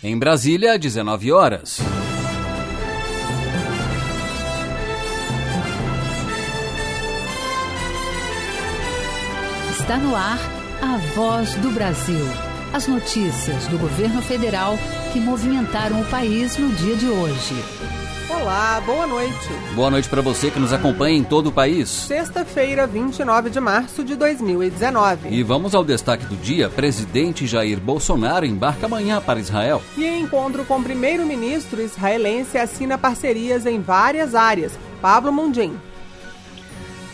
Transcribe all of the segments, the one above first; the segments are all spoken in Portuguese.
Em Brasília, 19 horas. Está no ar a voz do Brasil. As notícias do governo federal que movimentaram o país no dia de hoje. Olá, boa noite. Boa noite para você que nos acompanha em todo o país. Sexta-feira, 29 de março de 2019. E vamos ao destaque do dia. Presidente Jair Bolsonaro embarca amanhã para Israel. E em encontro com o primeiro-ministro israelense assina parcerias em várias áreas. Pablo Mundim.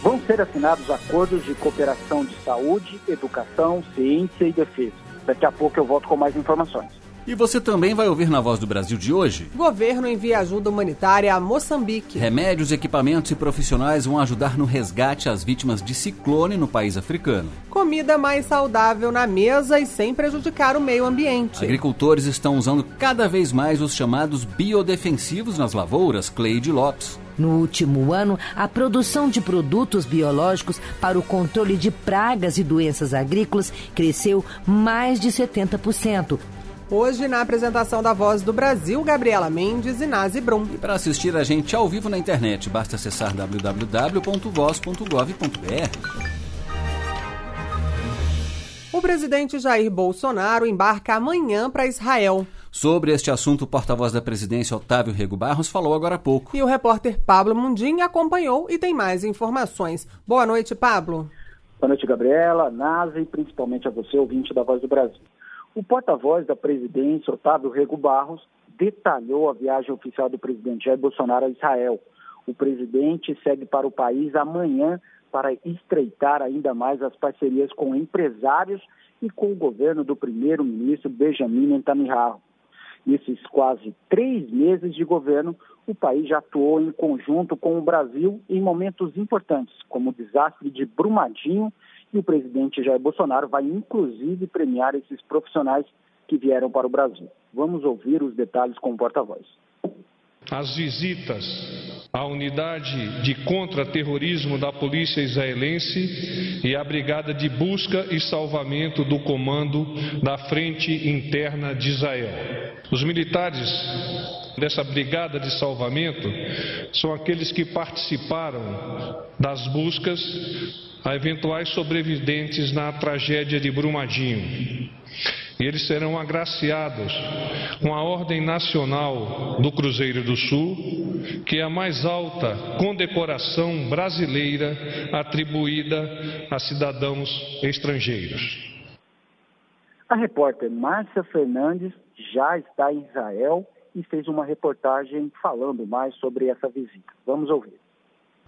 Vão ser assinados acordos de cooperação de saúde, educação, ciência e defesa. Daqui a pouco eu volto com mais informações. E você também vai ouvir na Voz do Brasil de hoje. Governo envia ajuda humanitária a Moçambique. Remédios, equipamentos e profissionais vão ajudar no resgate às vítimas de ciclone no país africano. Comida mais saudável na mesa e sem prejudicar o meio ambiente. Agricultores estão usando cada vez mais os chamados biodefensivos nas lavouras, Cleide Lopes. No último ano, a produção de produtos biológicos para o controle de pragas e doenças agrícolas cresceu mais de 70%. Hoje, na apresentação da Voz do Brasil, Gabriela Mendes e Nazi Brum. E para assistir a gente ao vivo na internet, basta acessar www.voz.gov.br. O presidente Jair Bolsonaro embarca amanhã para Israel. Sobre este assunto, o porta-voz da presidência, Otávio Rego Barros, falou agora há pouco. E o repórter Pablo Mundim acompanhou e tem mais informações. Boa noite, Pablo. Boa noite, Gabriela, Nazi e principalmente a você, ouvinte da Voz do Brasil. O porta-voz da presidência, Otávio Rego Barros, detalhou a viagem oficial do presidente Jair Bolsonaro a Israel. O presidente segue para o país amanhã para estreitar ainda mais as parcerias com empresários e com o governo do primeiro-ministro Benjamin Netanyahu. Nesses quase três meses de governo, o país já atuou em conjunto com o Brasil em momentos importantes, como o desastre de Brumadinho e o presidente Jair Bolsonaro vai inclusive premiar esses profissionais que vieram para o Brasil. Vamos ouvir os detalhes com o porta-voz. As visitas à unidade de contra-terrorismo da polícia israelense e à brigada de busca e salvamento do comando da Frente Interna de Israel. Os militares dessa brigada de salvamento são aqueles que participaram das buscas a eventuais sobreviventes na tragédia de Brumadinho. E eles serão agraciados com a Ordem Nacional do Cruzeiro do Sul, que é a mais alta condecoração brasileira atribuída a cidadãos estrangeiros. A repórter Márcia Fernandes já está em Israel e fez uma reportagem falando mais sobre essa visita. Vamos ouvir.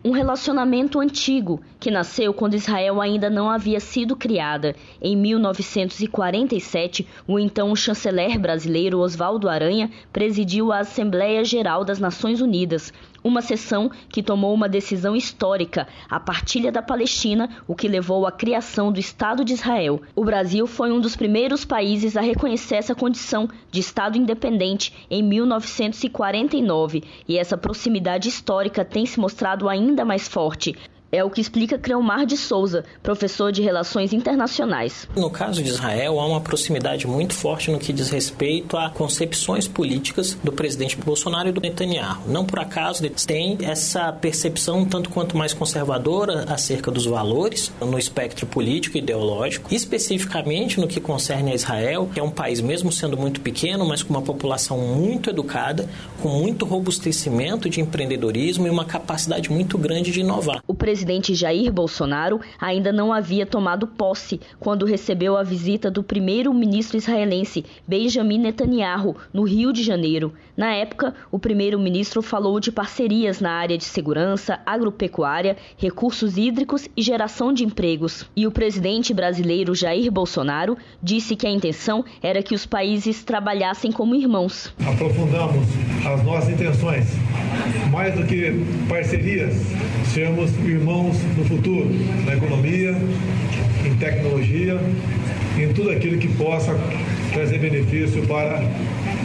Um relacionamento antigo que nasceu quando Israel ainda não havia sido criada. Em 1947, o então chanceler brasileiro Oswaldo Aranha presidiu a Assembleia Geral das Nações Unidas, uma sessão que tomou uma decisão histórica, a partilha da Palestina, o que levou à criação do Estado de Israel. O Brasil foi um dos primeiros países a reconhecer essa condição de Estado independente em 1949, e essa proximidade histórica tem se mostrado ainda mais forte. É o que explica Creomar de Souza, professor de Relações Internacionais. No caso de Israel, há uma proximidade muito forte no que diz respeito a concepções políticas do presidente Bolsonaro e do Netanyahu. Não por acaso eles têm essa percepção tanto quanto mais conservadora acerca dos valores no espectro político e ideológico, especificamente no que concerne a Israel, que é um país mesmo sendo muito pequeno, mas com uma população muito educada, com muito robustecimento de empreendedorismo e uma capacidade muito grande de inovar. O presidente Jair Bolsonaro ainda não havia tomado posse quando recebeu a visita do primeiro-ministro israelense Benjamin Netanyahu no Rio de Janeiro. Na época, o primeiro-ministro falou de parcerias na área de segurança, agropecuária, recursos hídricos e geração de empregos. E o presidente brasileiro Jair Bolsonaro disse que a intenção era que os países trabalhassem como irmãos. Aprofundamos as nossas intenções, mais do que parcerias, sermos irmãos no futuro, na economia, em tecnologia, em tudo aquilo que possa trazer benefício para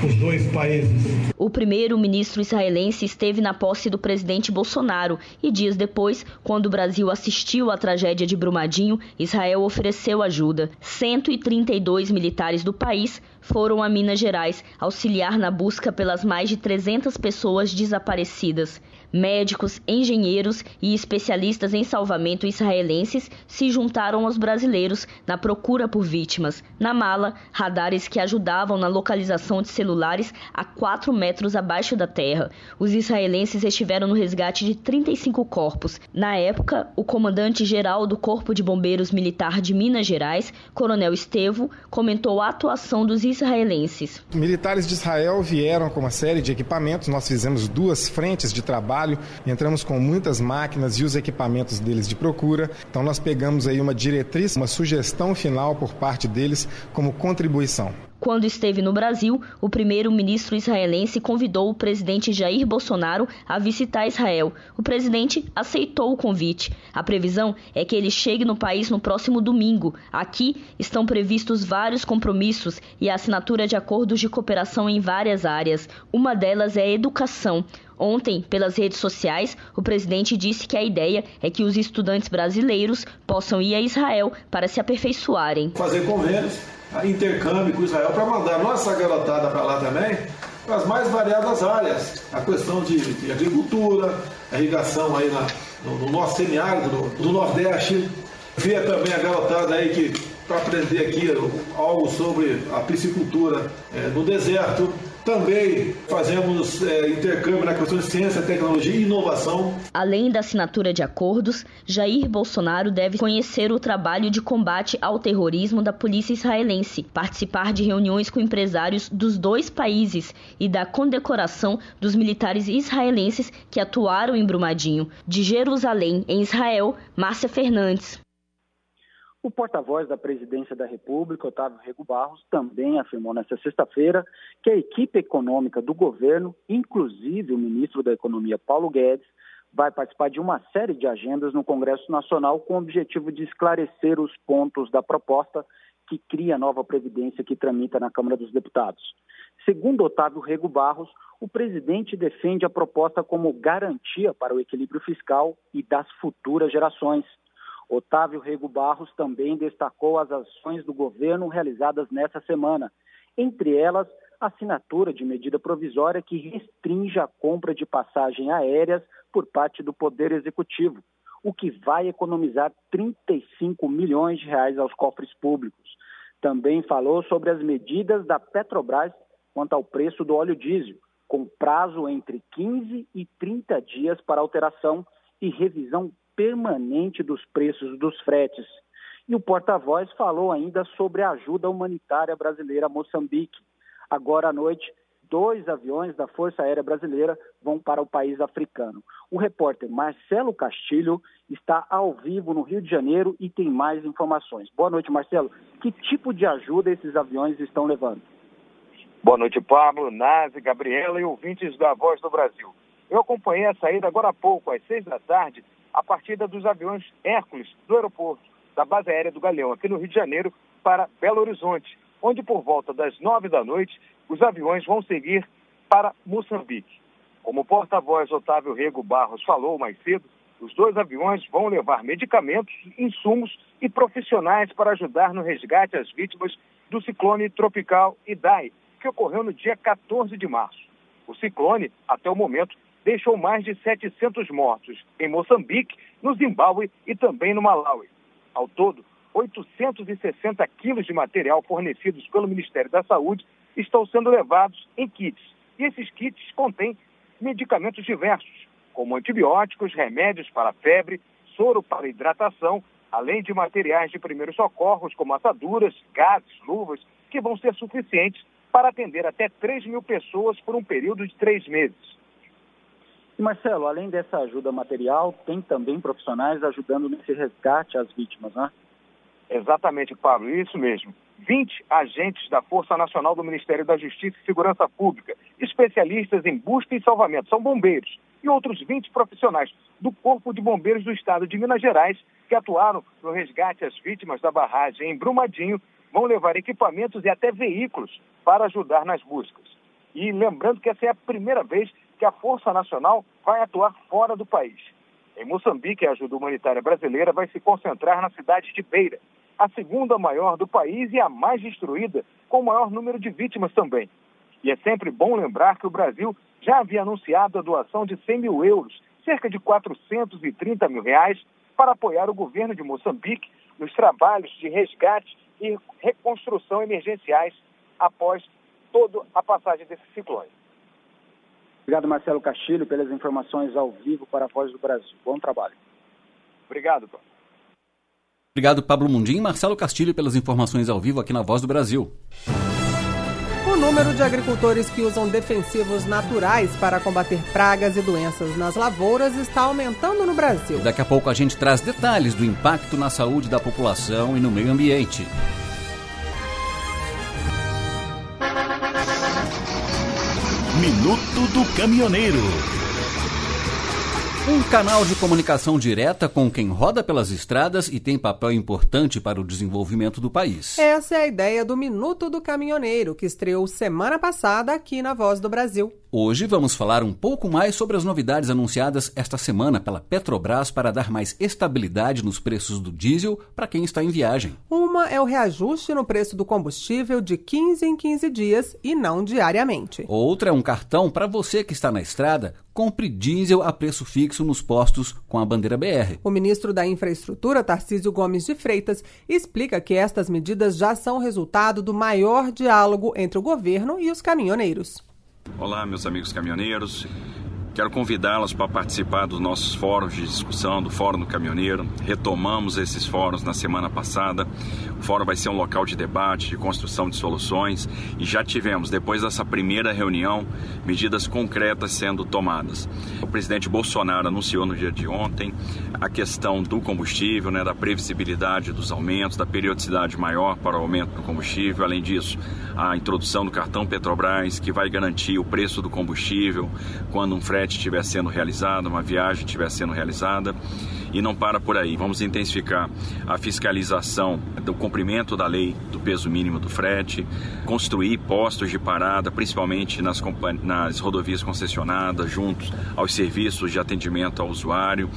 os dois países. O primeiro-ministro israelense esteve na posse do presidente Bolsonaro e dias depois, quando o Brasil assistiu à tragédia de Brumadinho, Israel ofereceu ajuda. 132 militares do país foram a Minas Gerais auxiliar na busca pelas mais de 300 pessoas desaparecidas. Médicos, engenheiros e especialistas em salvamento israelenses se juntaram aos brasileiros na procura por vítimas. Na mala, radares que ajudavam na localização de celulares a 4 metros abaixo da terra. Os israelenses estiveram no resgate de 35 corpos. Na época, o comandante-geral do Corpo de Bombeiros Militar de Minas Gerais, Coronel Estevo, comentou a atuação dos israelenses. Militares de Israel vieram com uma série de equipamentos. Nós fizemos duas frentes de trabalho trabalho, entramos com muitas máquinas e os equipamentos deles de procura. Então nós pegamos aí uma diretriz, uma sugestão final por parte deles como contribuição. Quando esteve no Brasil, o primeiro-ministro israelense convidou o presidente Jair Bolsonaro a visitar Israel. O presidente aceitou o convite. A previsão é que ele chegue no país no próximo domingo. Aqui estão previstos vários compromissos e a assinatura de acordos de cooperação em várias áreas. Uma delas é a educação. Ontem, pelas redes sociais, o presidente disse que a ideia é que os estudantes brasileiros possam ir a Israel para se aperfeiçoarem. Fazer convênios intercâmbio com Israel para mandar nossa garotada para lá também, para as mais variadas áreas. A questão de, de agricultura, irrigação aí na, no, no, nosso semiárido do, do Nordeste. Ver também a garotada aí que para aprender aqui algo sobre a piscicultura é, no deserto. Também fazemos é, intercâmbio na questão de ciência, tecnologia e inovação. Além da assinatura de acordos, Jair Bolsonaro deve conhecer o trabalho de combate ao terrorismo da polícia israelense, participar de reuniões com empresários dos dois países e da condecoração dos militares israelenses que atuaram em Brumadinho. De Jerusalém, em Israel, Márcia Fernandes. O porta-voz da Presidência da República, Otávio Rego Barros, também afirmou nesta sexta-feira que a equipe econômica do governo, inclusive o ministro da Economia Paulo Guedes, vai participar de uma série de agendas no Congresso Nacional com o objetivo de esclarecer os pontos da proposta que cria a nova Previdência que tramita na Câmara dos Deputados. Segundo Otávio Rego Barros, o presidente defende a proposta como garantia para o equilíbrio fiscal e das futuras gerações. Otávio Rego Barros também destacou as ações do governo realizadas nessa semana, entre elas a assinatura de medida provisória que restringe a compra de passagens aéreas por parte do Poder Executivo, o que vai economizar 35 milhões de reais aos cofres públicos. Também falou sobre as medidas da Petrobras quanto ao preço do óleo diesel, com prazo entre 15 e 30 dias para alteração e revisão permanente dos preços dos fretes. E o porta-voz falou ainda sobre a ajuda humanitária brasileira a Moçambique. Agora à noite, dois aviões da Força Aérea Brasileira vão para o país africano. O repórter Marcelo Castilho está ao vivo no Rio de Janeiro e tem mais informações. Boa noite, Marcelo. Que tipo de ajuda esses aviões estão levando? Boa noite, Pablo, Nazi, Gabriela e ouvintes da Voz do Brasil. Eu acompanhei a saída agora há pouco, às seis da tarde, a partida dos aviões Hércules do aeroporto da base aérea do Galeão, aqui no Rio de Janeiro, para Belo Horizonte, onde por volta das nove da noite os aviões vão seguir para Moçambique. Como o porta-voz Otávio Rego Barros falou mais cedo, os dois aviões vão levar medicamentos, insumos e profissionais para ajudar no resgate às vítimas do ciclone tropical Idai, que ocorreu no dia 14 de março. O ciclone, até o momento, deixou mais de 700 mortos em Moçambique, no Zimbábue e também no Malawi. Ao todo, 860 quilos de material fornecidos pelo Ministério da Saúde estão sendo levados em kits. E esses kits contêm medicamentos diversos, como antibióticos, remédios para febre, soro para hidratação, além de materiais de primeiros socorros, como assaduras, gases, luvas, que vão ser suficientes para atender até 3 mil pessoas por um período de três meses. E Marcelo, além dessa ajuda material, tem também profissionais ajudando nesse resgate às vítimas, né? Exatamente, Pablo, isso mesmo. 20 agentes da Força Nacional do Ministério da Justiça e Segurança Pública, especialistas em busca e salvamento, são bombeiros, e outros 20 profissionais do Corpo de Bombeiros do Estado de Minas Gerais, que atuaram no resgate às vítimas da barragem em Brumadinho, vão levar equipamentos e até veículos para ajudar nas buscas. E lembrando que essa é a primeira vez que a Força Nacional vai atuar fora do país. Em Moçambique, a ajuda humanitária brasileira vai se concentrar na cidade de Beira. a segunda maior do país e a mais destruída, com o maior número de vítimas também. E é sempre bom lembrar que o Brasil já havia anunciado a doação de 100 mil euros, cerca de 430 mil reais, para apoiar o governo de Moçambique nos trabalhos de resgate e reconstrução emergenciais após toda a passagem desse ciclone. Obrigado, Marcelo Castilho, pelas informações ao vivo para a Voz do Brasil. Bom trabalho. Obrigado, Pablo. Obrigado, Pablo Mundim e Marcelo Castilho, pelas informações ao vivo aqui na Voz do Brasil. O número de agricultores que usam defensivos naturais para combater pragas e doenças nas lavouras está aumentando no Brasil. E daqui a pouco a gente traz detalhes do impacto na saúde da população e no meio ambiente. Minuto do Caminhoneiro. Um canal de comunicação direta com quem roda pelas estradas e tem papel importante para o desenvolvimento do país. Essa é a ideia do Minuto do Caminhoneiro, que estreou semana passada aqui na Voz do Brasil. Hoje vamos falar um pouco mais sobre as novidades anunciadas esta semana pela Petrobras para dar mais estabilidade nos preços do diesel para quem está em viagem. Uma é o reajuste no preço do combustível de 15 em 15 dias e não diariamente. Outra é um cartão para você que está na estrada, compre diesel a preço fixo nos postos com a bandeira BR. O ministro da Infraestrutura, Tarcísio Gomes de Freitas, explica que estas medidas já são resultado do maior diálogo entre o governo e os caminhoneiros. Olá, meus amigos caminhoneiros. Quero convidá-los para participar dos nossos fóruns de discussão, do Fórum do Caminhoneiro. Retomamos esses fóruns na semana passada. O fórum vai ser um local de debate, de construção de soluções e já tivemos, depois dessa primeira reunião, medidas concretas sendo tomadas. O presidente Bolsonaro anunciou no dia de ontem a questão do combustível, né, da previsibilidade dos aumentos, da periodicidade maior para o aumento do combustível. Além disso, a introdução do cartão Petrobras, que vai garantir o preço do combustível quando um frete frete estiver sendo realizada, uma viagem estiver sendo realizada. E não para por aí. Vamos intensificar a fiscalização do cumprimento da lei do peso mínimo do frete, construir postos de parada, principalmente nas, nas rodovias concessionadas, juntos aos serviços de atendimento ao usuário.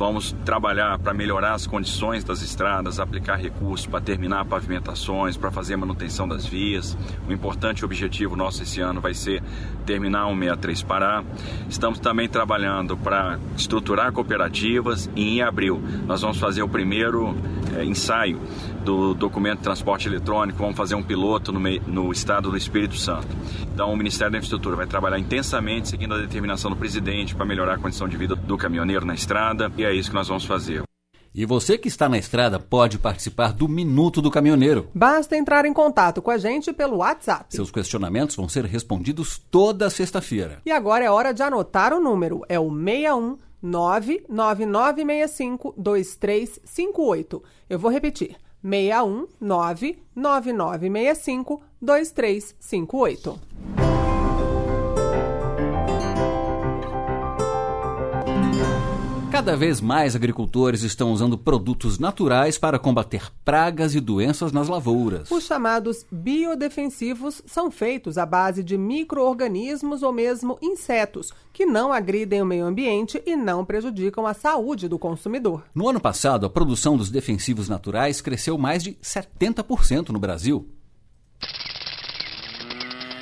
Vamos trabalhar para melhorar as condições das estradas, aplicar recursos para terminar pavimentações, para fazer manutenção das vias. O importante objetivo nosso esse ano vai ser terminar o 63 Pará. Estamos também trabalhando para estruturar cooperativas e em abril nós vamos fazer o primeiro é, ensaio do documento de transporte eletrônico, vamos fazer um piloto no, meio, no estado do Espírito Santo. Então, o Ministério da Infraestrutura vai trabalhar intensamente, seguindo a determinação do presidente, para melhorar a condição de vida do caminhoneiro na estrada, e é isso que nós vamos fazer. E você que está na estrada pode participar do Minuto do Caminhoneiro. Basta entrar em contato com a gente pelo WhatsApp. Seus questionamentos vão ser respondidos toda sexta-feira. E agora é hora de anotar o número. É o 61 99965 2358. Eu vou repetir. 61 99965 2358. Cada vez mais agricultores estão usando produtos naturais para combater pragas e doenças nas lavouras. Os chamados biodefensivos são feitos à base de micro-organismos ou mesmo insetos, que não agridem o meio ambiente e não prejudicam a saúde do consumidor. No ano passado, a produção dos defensivos naturais cresceu mais de 70% no Brasil.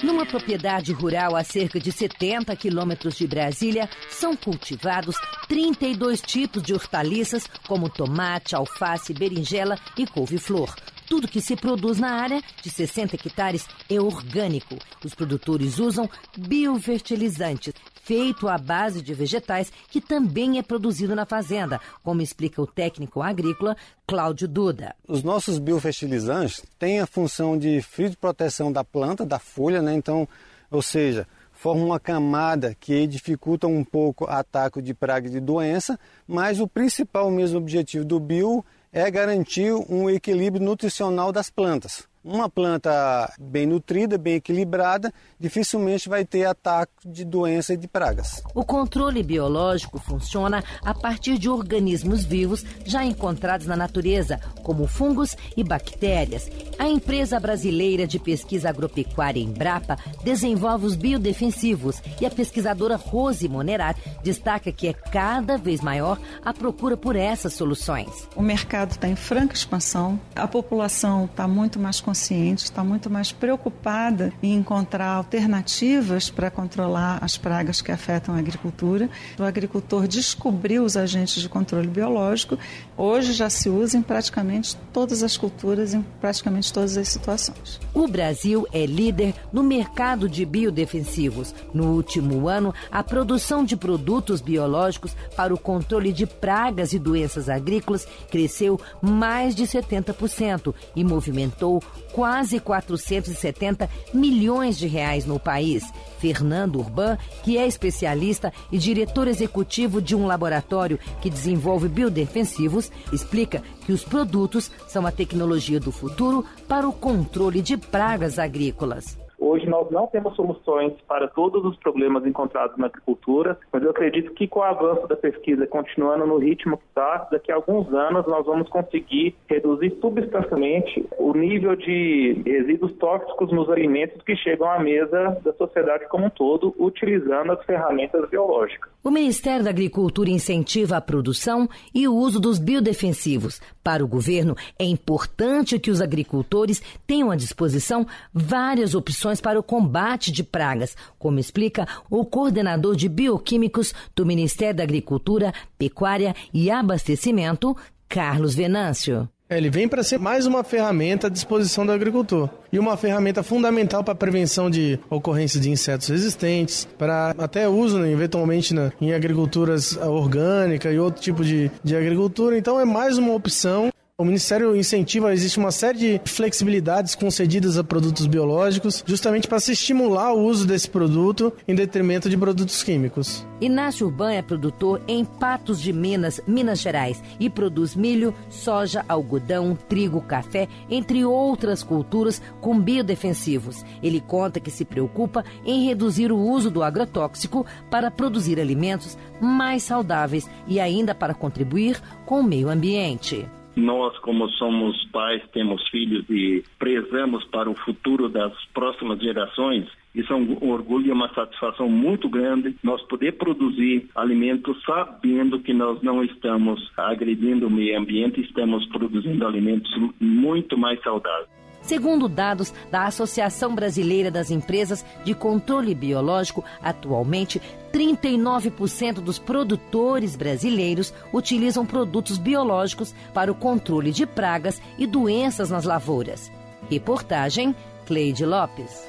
Numa propriedade rural a cerca de 70 quilômetros de Brasília, são cultivados 32 tipos de hortaliças, como tomate, alface, berinjela e couve-flor. Tudo que se produz na área de 60 hectares é orgânico. Os produtores usam biofertilizantes, feito à base de vegetais, que também é produzido na fazenda, como explica o técnico agrícola Cláudio Duda. Os nossos biofertilizantes têm a função de frio de proteção da planta, da folha, né? Então, ou seja, forma uma camada que dificulta um pouco o ataque de praga e de doença, mas o principal mesmo objetivo do bio é garantir um equilíbrio nutricional das plantas. Uma planta bem nutrida, bem equilibrada, dificilmente vai ter ataque de doença e de pragas. O controle biológico funciona a partir de organismos vivos já encontrados na natureza, como fungos e bactérias. A empresa brasileira de pesquisa agropecuária Embrapa desenvolve os biodefensivos e a pesquisadora Rose Monerat destaca que é cada vez maior a procura por essas soluções. O mercado está em franca expansão, a população está muito mais consciente, está muito mais preocupada em encontrar alternativas para controlar as pragas que afetam a agricultura. O agricultor descobriu os agentes de controle biológico, hoje já se usa em praticamente todas as culturas, em praticamente todas as situações. O Brasil é líder no mercado de biodefensivos. No último ano, a produção de produtos biológicos para o controle de pragas e doenças agrícolas cresceu mais de 70% e movimentou quase 470 milhões de reais no país. Fernando Urban, que é especialista e diretor executivo de um laboratório que desenvolve biodefensivos, explica que os produtos são a tecnologia do futuro para o controle de pragas agrícolas. Hoje nós não temos soluções para todos os problemas encontrados na agricultura, mas eu acredito que com o avanço da pesquisa continuando no ritmo que está, daqui a alguns anos nós vamos conseguir reduzir substancialmente o nível de resíduos tóxicos nos alimentos que chegam à mesa da sociedade como um todo, utilizando as ferramentas biológicas. O Ministério da Agricultura incentiva a produção e o uso dos biodefensivos. Para o governo, é importante que os agricultores tenham à disposição várias opções para o combate de pragas, como explica o coordenador de bioquímicos do Ministério da Agricultura, Pecuária e Abastecimento, Carlos Venâncio. Ele vem para ser mais uma ferramenta à disposição do agricultor e uma ferramenta fundamental para a prevenção de ocorrência de insetos resistentes, para até uso né, eventualmente em agriculturas orgânica e outro tipo de, de agricultura. Então é mais uma opção o Ministério incentiva, existe uma série de flexibilidades concedidas a produtos biológicos, justamente para se estimular o uso desse produto em detrimento de produtos químicos. Inácio Urban é produtor em Patos de Minas, Minas Gerais, e produz milho, soja, algodão, trigo, café, entre outras culturas com biodefensivos. Ele conta que se preocupa em reduzir o uso do agrotóxico para produzir alimentos mais saudáveis e ainda para contribuir com o meio ambiente. Nós, como somos pais, temos filhos e prezamos para o futuro das próximas gerações. Isso é um orgulho e uma satisfação muito grande nós poder produzir alimentos sabendo que nós não estamos agredindo o meio ambiente, estamos produzindo alimentos muito mais saudáveis. Segundo dados da Associação Brasileira das Empresas de Controle Biológico, atualmente 39% dos produtores brasileiros utilizam produtos biológicos para o controle de pragas e doenças nas lavouras. Reportagem Cleide Lopes.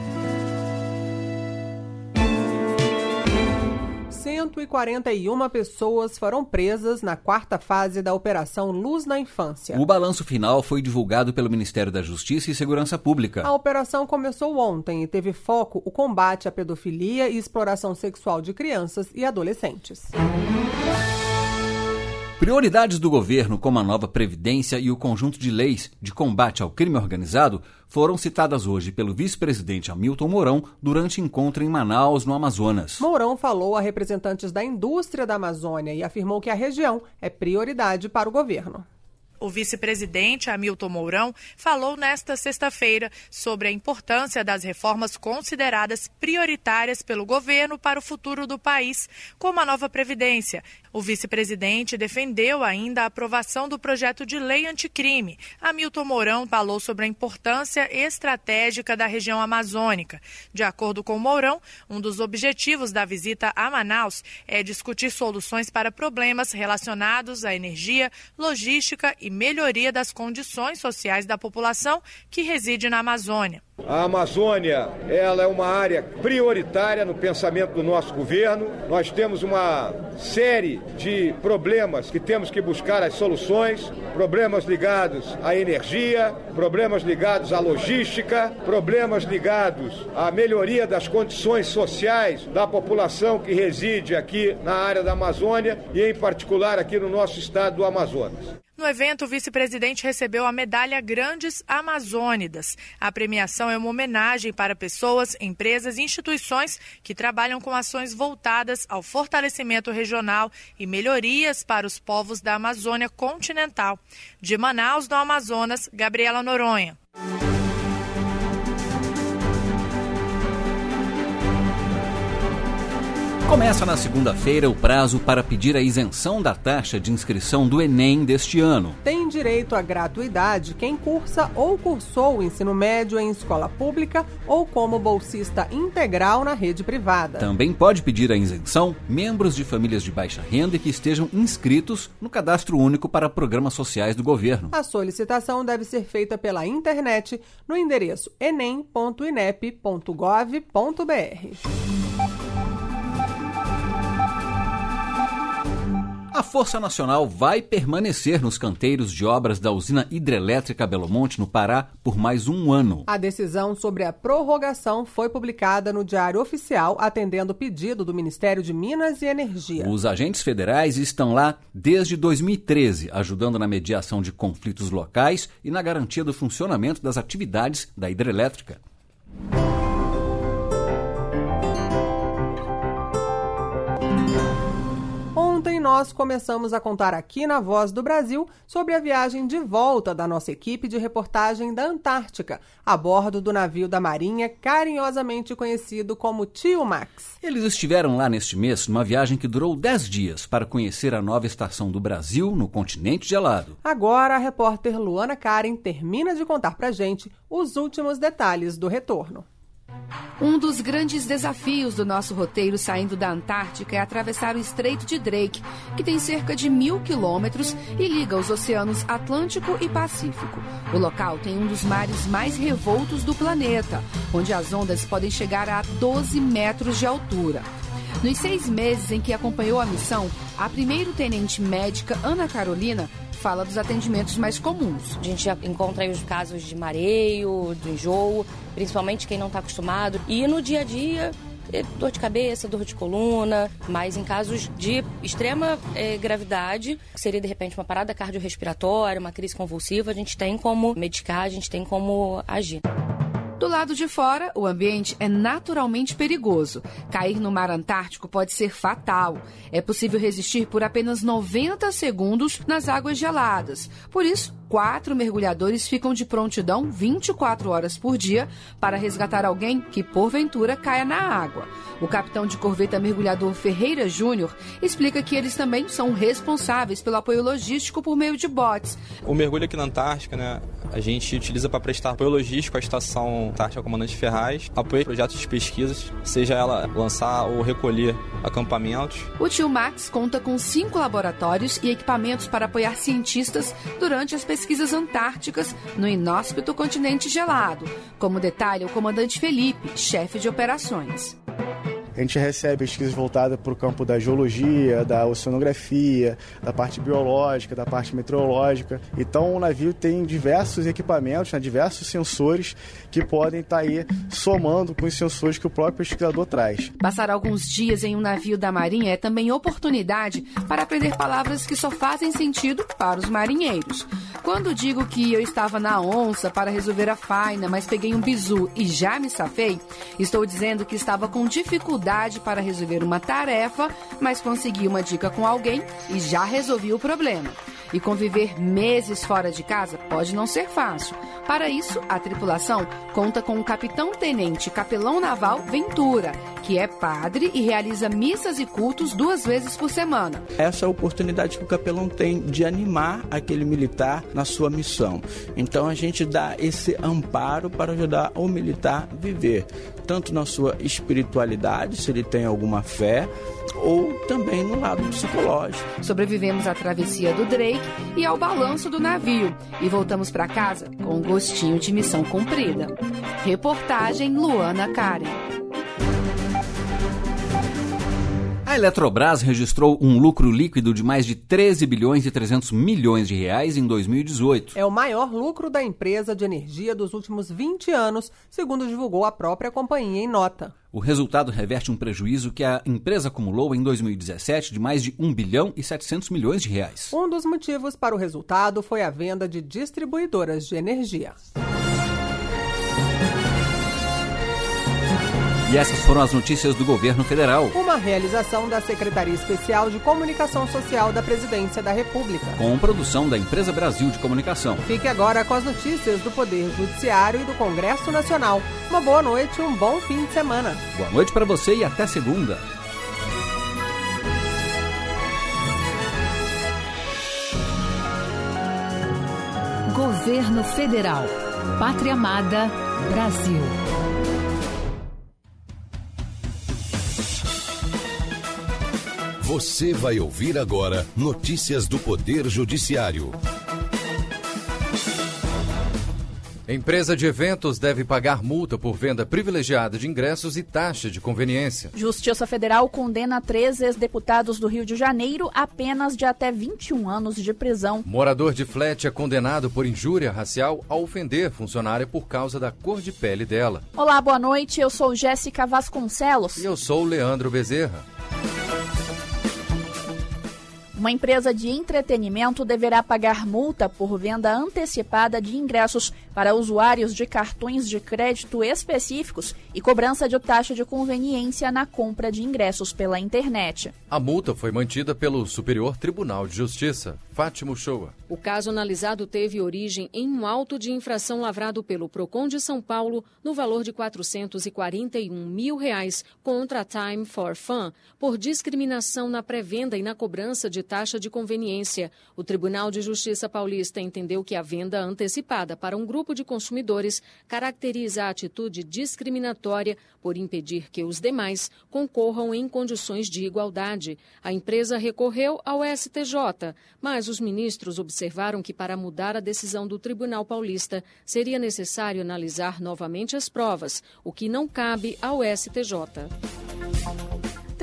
141 pessoas foram presas na quarta fase da Operação Luz na Infância. O balanço final foi divulgado pelo Ministério da Justiça e Segurança Pública. A operação começou ontem e teve foco o combate à pedofilia e exploração sexual de crianças e adolescentes. Prioridades do governo, como a nova Previdência e o conjunto de leis de combate ao crime organizado, foram citadas hoje pelo vice-presidente Hamilton Mourão durante encontro em Manaus, no Amazonas. Mourão falou a representantes da indústria da Amazônia e afirmou que a região é prioridade para o governo. O vice-presidente Hamilton Mourão falou nesta sexta-feira sobre a importância das reformas consideradas prioritárias pelo governo para o futuro do país, como a nova Previdência. O vice-presidente defendeu ainda a aprovação do projeto de lei anticrime. Hamilton Mourão falou sobre a importância estratégica da região amazônica. De acordo com Mourão, um dos objetivos da visita a Manaus é discutir soluções para problemas relacionados à energia, logística e melhoria das condições sociais da população que reside na Amazônia. A Amazônia, ela é uma área prioritária no pensamento do nosso governo. Nós temos uma série de problemas que temos que buscar as soluções, problemas ligados à energia, problemas ligados à logística, problemas ligados à melhoria das condições sociais da população que reside aqui na área da Amazônia e em particular aqui no nosso estado do Amazonas. No evento, o vice-presidente recebeu a medalha Grandes Amazônidas. A premiação é uma homenagem para pessoas, empresas e instituições que trabalham com ações voltadas ao fortalecimento regional e melhorias para os povos da Amazônia continental. De Manaus, no Amazonas, Gabriela Noronha. Começa na segunda-feira o prazo para pedir a isenção da taxa de inscrição do Enem deste ano. Tem direito à gratuidade quem cursa ou cursou o ensino médio em escola pública ou como bolsista integral na rede privada. Também pode pedir a isenção membros de famílias de baixa renda que estejam inscritos no Cadastro Único para Programas Sociais do Governo. A solicitação deve ser feita pela internet no endereço enem.inep.gov.br. A Força Nacional vai permanecer nos canteiros de obras da usina hidrelétrica Belo Monte, no Pará, por mais um ano. A decisão sobre a prorrogação foi publicada no Diário Oficial, atendendo o pedido do Ministério de Minas e Energia. Os agentes federais estão lá desde 2013, ajudando na mediação de conflitos locais e na garantia do funcionamento das atividades da hidrelétrica. Ontem nós começamos a contar aqui na Voz do Brasil sobre a viagem de volta da nossa equipe de reportagem da Antártica, a bordo do navio da Marinha, carinhosamente conhecido como Tio Max. Eles estiveram lá neste mês numa viagem que durou 10 dias para conhecer a nova estação do Brasil no continente gelado. Agora a repórter Luana Karen termina de contar pra gente os últimos detalhes do retorno. Um dos grandes desafios do nosso roteiro saindo da Antártica é atravessar o Estreito de Drake, que tem cerca de mil quilômetros e liga os oceanos Atlântico e Pacífico. O local tem um dos mares mais revoltos do planeta, onde as ondas podem chegar a 12 metros de altura. Nos seis meses em que acompanhou a missão, a primeiro-tenente médica Ana Carolina fala dos atendimentos mais comuns. A gente encontra aí os casos de mareio, de enjoo, principalmente quem não está acostumado. E no dia a dia, é dor de cabeça, dor de coluna, mas em casos de extrema é, gravidade, seria de repente uma parada cardiorrespiratória, uma crise convulsiva, a gente tem como medicar, a gente tem como agir. Do lado de fora, o ambiente é naturalmente perigoso. Cair no mar Antártico pode ser fatal. É possível resistir por apenas 90 segundos nas águas geladas. Por isso, quatro mergulhadores ficam de prontidão 24 horas por dia para resgatar alguém que, porventura, caia na água. O capitão de corveta mergulhador Ferreira Júnior explica que eles também são responsáveis pelo apoio logístico por meio de botes. O mergulho aqui na Antártica, né, a gente utiliza para prestar apoio logístico à estação Antártica Comandante Ferraz, apoio projetos de pesquisas, seja ela lançar ou recolher acampamentos. O Tio Max conta com cinco laboratórios e equipamentos para apoiar cientistas durante as pesquisas pesquisas antárticas no inóspito continente gelado, como detalha o comandante Felipe, chefe de operações. A gente recebe pesquisas voltadas para o campo da geologia, da oceanografia, da parte biológica, da parte meteorológica. Então o navio tem diversos equipamentos, né, diversos sensores que podem estar tá aí somando com os sensores que o próprio pesquisador traz. Passar alguns dias em um navio da Marinha é também oportunidade para aprender palavras que só fazem sentido para os marinheiros. Quando digo que eu estava na onça para resolver a faina, mas peguei um bizu e já me safei, estou dizendo que estava com dificuldade para resolver uma tarefa, mas consegui uma dica com alguém e já resolvi o problema. E conviver meses fora de casa pode não ser fácil. Para isso, a tripulação conta com o capitão-tenente capelão naval Ventura, que é padre e realiza missas e cultos duas vezes por semana. Essa é a oportunidade que o capelão tem de animar aquele militar na sua missão. Então a gente dá esse amparo para ajudar o militar a viver, tanto na sua espiritualidade, se ele tem alguma fé, ou também no lado psicológico. Sobrevivemos à travessia do Drake e ao balanço do navio e voltamos para casa com um gostinho de missão cumprida. Reportagem Luana Karen. A Eletrobras registrou um lucro líquido de mais de 13 bilhões e 300 milhões de reais em 2018. É o maior lucro da empresa de energia dos últimos 20 anos, segundo divulgou a própria companhia em nota. O resultado reverte um prejuízo que a empresa acumulou em 2017 de mais de 1 bilhão e 700 milhões de reais. Um dos motivos para o resultado foi a venda de distribuidoras de energia. E essas foram as notícias do governo federal. Uma realização da Secretaria Especial de Comunicação Social da Presidência da República. Com produção da Empresa Brasil de Comunicação. Fique agora com as notícias do Poder Judiciário e do Congresso Nacional. Uma boa noite e um bom fim de semana. Boa noite para você e até segunda. Governo Federal. Pátria Amada. Brasil. Você vai ouvir agora notícias do Poder Judiciário. Empresa de eventos deve pagar multa por venda privilegiada de ingressos e taxa de conveniência. Justiça Federal condena três ex-deputados do Rio de Janeiro a penas de até 21 anos de prisão. Morador de flat é condenado por injúria racial ao ofender funcionária por causa da cor de pele dela. Olá, boa noite. Eu sou Jéssica Vasconcelos. E eu sou Leandro Bezerra. Uma empresa de entretenimento deverá pagar multa por venda antecipada de ingressos para usuários de cartões de crédito específicos e cobrança de taxa de conveniência na compra de ingressos pela internet. A multa foi mantida pelo Superior Tribunal de Justiça, Fátima Shoa. O caso analisado teve origem em um auto de infração lavrado pelo Procon de São Paulo no valor de 441 mil reais contra a Time for Fun por discriminação na pré-venda e na cobrança de taxa de conveniência. O Tribunal de Justiça Paulista entendeu que a venda antecipada para um grupo de consumidores caracteriza a atitude discriminatória por impedir que os demais concorram em condições de igualdade. A empresa recorreu ao STJ, mas os ministros observaram que para mudar a decisão do Tribunal Paulista seria necessário analisar novamente as provas, o que não cabe ao STJ.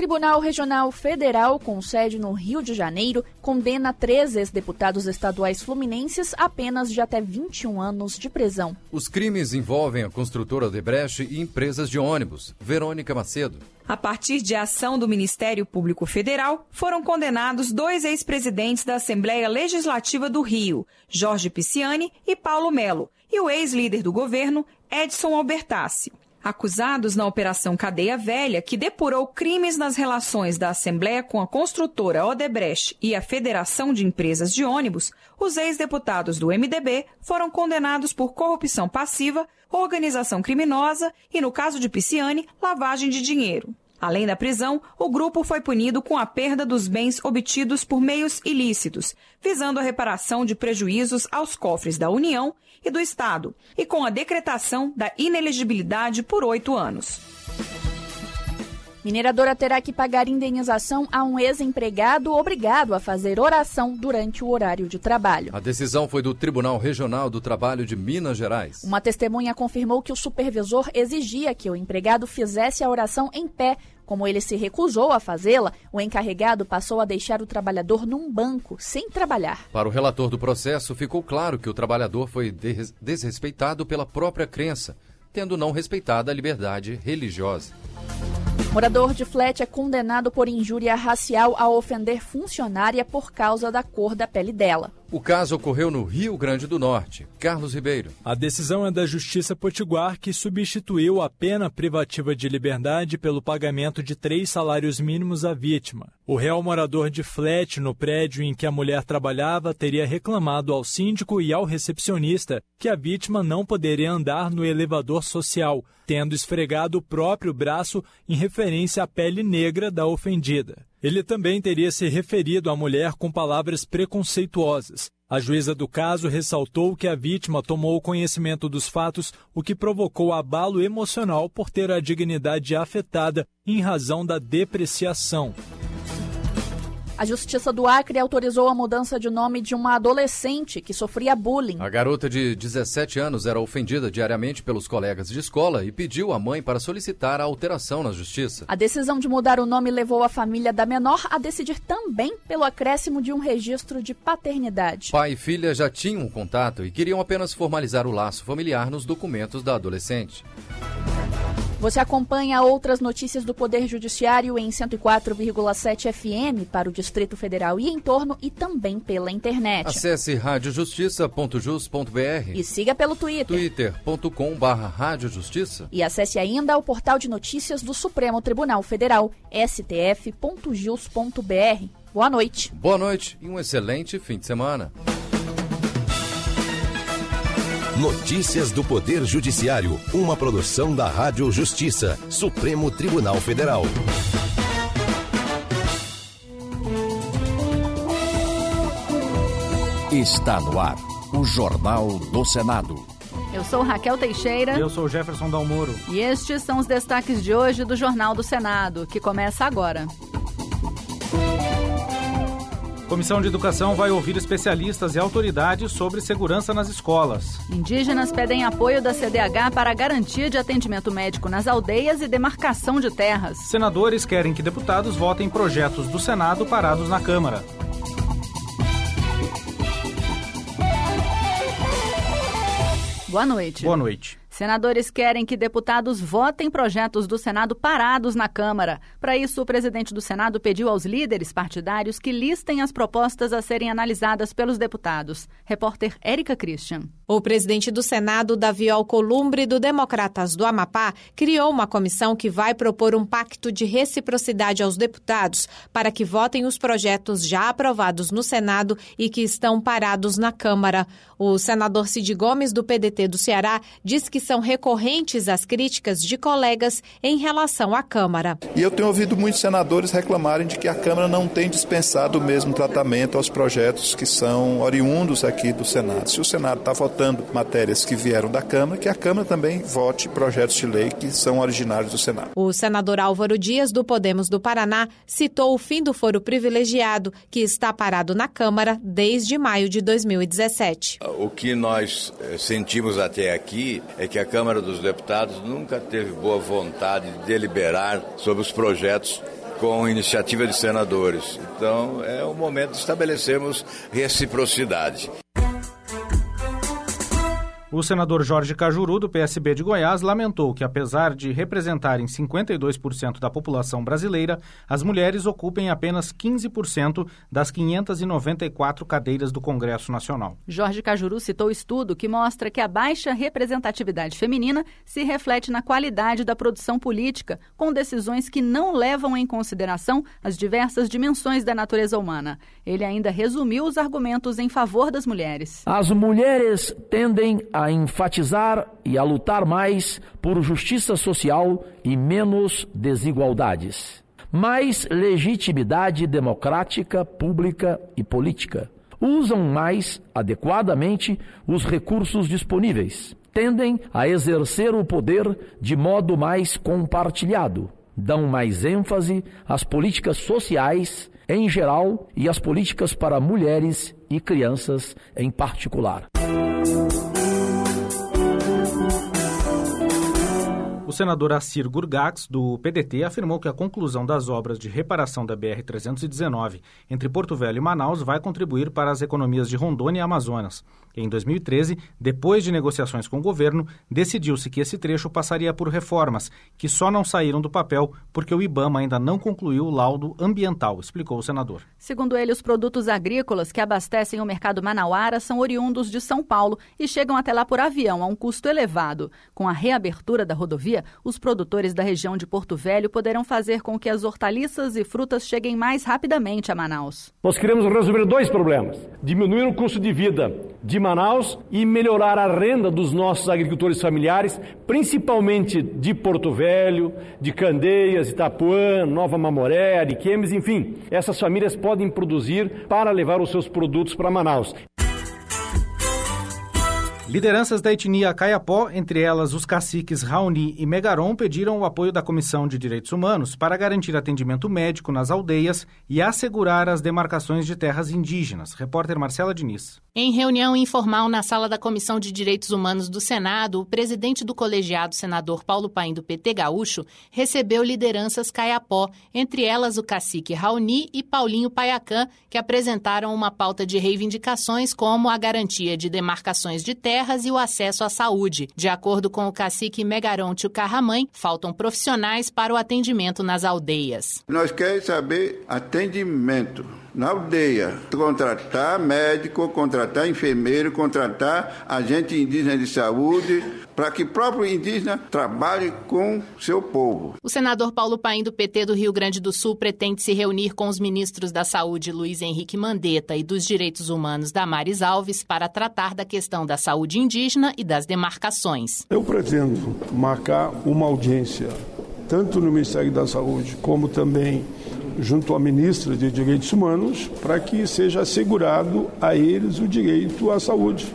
Tribunal Regional Federal, com sede no Rio de Janeiro, condena três ex-deputados estaduais fluminenses a penas de até 21 anos de prisão. Os crimes envolvem a construtora Odebrecht e empresas de ônibus. Verônica Macedo. A partir de ação do Ministério Público Federal, foram condenados dois ex-presidentes da Assembleia Legislativa do Rio, Jorge Pisciani e Paulo Melo, e o ex-líder do governo, Edson Albertassi. Acusados na Operação Cadeia Velha, que depurou crimes nas relações da Assembleia com a construtora Odebrecht e a Federação de Empresas de Ônibus, os ex-deputados do MDB foram condenados por corrupção passiva, organização criminosa e, no caso de Pisciani, lavagem de dinheiro. Além da prisão, o grupo foi punido com a perda dos bens obtidos por meios ilícitos, visando a reparação de prejuízos aos cofres da União e do Estado, e com a decretação da inelegibilidade por oito anos. Mineradora terá que pagar indenização a um ex-empregado obrigado a fazer oração durante o horário de trabalho. A decisão foi do Tribunal Regional do Trabalho de Minas Gerais. Uma testemunha confirmou que o supervisor exigia que o empregado fizesse a oração em pé. Como ele se recusou a fazê-la, o encarregado passou a deixar o trabalhador num banco, sem trabalhar. Para o relator do processo, ficou claro que o trabalhador foi des desrespeitado pela própria crença, tendo não respeitado a liberdade religiosa. Morador de flat é condenado por injúria racial ao ofender funcionária por causa da cor da pele dela. O caso ocorreu no Rio Grande do Norte. Carlos Ribeiro. A decisão é da Justiça Potiguar, que substituiu a pena privativa de liberdade pelo pagamento de três salários mínimos à vítima. O réu morador de flat no prédio em que a mulher trabalhava teria reclamado ao síndico e ao recepcionista que a vítima não poderia andar no elevador social, tendo esfregado o próprio braço em referência à pele negra da ofendida. Ele também teria se referido à mulher com palavras preconceituosas. A juíza do caso ressaltou que a vítima tomou conhecimento dos fatos, o que provocou abalo emocional por ter a dignidade afetada em razão da depreciação. A Justiça do Acre autorizou a mudança de nome de uma adolescente que sofria bullying. A garota de 17 anos era ofendida diariamente pelos colegas de escola e pediu à mãe para solicitar a alteração na justiça. A decisão de mudar o nome levou a família da menor a decidir também pelo acréscimo de um registro de paternidade. Pai e filha já tinham contato e queriam apenas formalizar o laço familiar nos documentos da adolescente. Você acompanha outras notícias do Poder Judiciário em 104,7 FM para o Distrito Federal e em torno e também pela internet. Acesse radiojustiça.jus.br e siga pelo Twitter. twitter.com/radiojustiça e acesse ainda o portal de notícias do Supremo Tribunal Federal, stf.jus.br. Boa noite. Boa noite e um excelente fim de semana. Notícias do Poder Judiciário, uma produção da Rádio Justiça, Supremo Tribunal Federal. Está no ar, o Jornal do Senado. Eu sou Raquel Teixeira. Eu sou Jefferson Dalmoro. E estes são os destaques de hoje do Jornal do Senado, que começa agora. Comissão de Educação vai ouvir especialistas e autoridades sobre segurança nas escolas. Indígenas pedem apoio da CDH para garantia de atendimento médico nas aldeias e demarcação de terras. Senadores querem que deputados votem projetos do Senado parados na Câmara. Boa noite. Boa noite. Senadores querem que deputados votem projetos do Senado parados na Câmara. Para isso, o presidente do Senado pediu aos líderes partidários que listem as propostas a serem analisadas pelos deputados. Repórter Érica Christian. O presidente do Senado, Davi Alcolumbre, do Democratas do Amapá, criou uma comissão que vai propor um pacto de reciprocidade aos deputados para que votem os projetos já aprovados no Senado e que estão parados na Câmara. O senador Cid Gomes, do PDT do Ceará, diz que são recorrentes as críticas de colegas em relação à Câmara. E eu tenho ouvido muitos senadores reclamarem de que a Câmara não tem dispensado o mesmo tratamento aos projetos que são oriundos aqui do Senado. Se o Senado está votando matérias que vieram da Câmara, que a Câmara também vote projetos de lei que são originários do Senado. O senador Álvaro Dias, do Podemos do Paraná, citou o fim do foro privilegiado, que está parado na Câmara desde maio de 2017. O que nós eh, sentimos até aqui é que que a Câmara dos Deputados nunca teve boa vontade de deliberar sobre os projetos com iniciativa de senadores. Então, é o momento de estabelecermos reciprocidade. O senador Jorge Cajuru, do PSB de Goiás, lamentou que, apesar de representarem 52% da população brasileira, as mulheres ocupem apenas 15% das 594 cadeiras do Congresso Nacional. Jorge Cajuru citou estudo que mostra que a baixa representatividade feminina se reflete na qualidade da produção política, com decisões que não levam em consideração as diversas dimensões da natureza humana. Ele ainda resumiu os argumentos em favor das mulheres. As mulheres tendem a enfatizar e a lutar mais por justiça social e menos desigualdades. Mais legitimidade democrática, pública e política. Usam mais adequadamente os recursos disponíveis. Tendem a exercer o poder de modo mais compartilhado. Dão mais ênfase às políticas sociais em geral e às políticas para mulheres e crianças em particular. O senador Assir Gurgax, do PDT, afirmou que a conclusão das obras de reparação da BR-319 entre Porto Velho e Manaus vai contribuir para as economias de Rondônia e Amazonas. Em 2013, depois de negociações com o governo, decidiu-se que esse trecho passaria por reformas, que só não saíram do papel porque o IBAMA ainda não concluiu o laudo ambiental, explicou o senador. Segundo ele, os produtos agrícolas que abastecem o mercado manauara são oriundos de São Paulo e chegam até lá por avião a um custo elevado. Com a reabertura da rodovia, os produtores da região de Porto Velho poderão fazer com que as hortaliças e frutas cheguem mais rapidamente a Manaus. Nós queremos resolver dois problemas: diminuir o custo de vida de Manaus e melhorar a renda dos nossos agricultores familiares, principalmente de Porto Velho, de Candeias, Itapuã, Nova Mamoré, Ariquemes, enfim. Essas famílias podem produzir para levar os seus produtos para Manaus. Lideranças da etnia Caiapó, entre elas os caciques Raoni e Megaron, pediram o apoio da Comissão de Direitos Humanos para garantir atendimento médico nas aldeias e assegurar as demarcações de terras indígenas. Repórter Marcela Diniz. Em reunião informal na sala da Comissão de Direitos Humanos do Senado, o presidente do colegiado, senador Paulo Paim do PT Gaúcho, recebeu lideranças Caiapó, entre elas o cacique Raoni e Paulinho Paiacã, que apresentaram uma pauta de reivindicações como a garantia de demarcações de terras terras e o acesso à saúde. De acordo com o cacique Megaronte Carramãe, faltam profissionais para o atendimento nas aldeias. Nós queremos saber atendimento na aldeia, contratar médico, contratar enfermeiro, contratar agente indígena de saúde, para que o próprio indígena trabalhe com seu povo. O senador Paulo Paim, do PT do Rio Grande do Sul, pretende se reunir com os ministros da Saúde Luiz Henrique Mandetta e dos Direitos Humanos Damares Alves para tratar da questão da saúde indígena e das demarcações. Eu pretendo marcar uma audiência, tanto no Ministério da Saúde como também junto à ministra de Direitos Humanos, para que seja assegurado a eles o direito à saúde.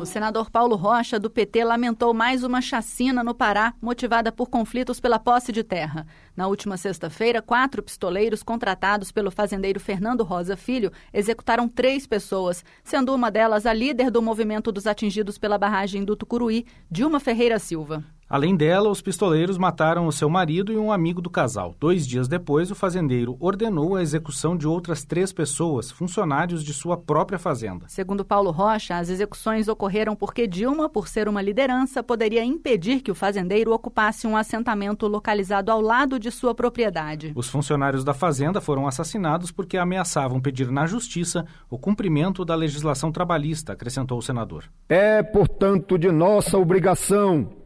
O senador Paulo Rocha, do PT, lamentou mais uma chacina no Pará, motivada por conflitos pela posse de terra. Na última sexta-feira, quatro pistoleiros contratados pelo fazendeiro Fernando Rosa Filho executaram três pessoas, sendo uma delas a líder do movimento dos atingidos pela barragem do Tucuruí, Dilma Ferreira Silva. Além dela, os pistoleiros mataram o seu marido e um amigo do casal. Dois dias depois, o fazendeiro ordenou a execução de outras três pessoas, funcionários de sua própria fazenda. Segundo Paulo Rocha, as execuções ocorreram porque Dilma, por ser uma liderança, poderia impedir que o fazendeiro ocupasse um assentamento localizado ao lado de sua propriedade. Os funcionários da fazenda foram assassinados porque ameaçavam pedir na justiça o cumprimento da legislação trabalhista, acrescentou o senador. É, portanto, de nossa obrigação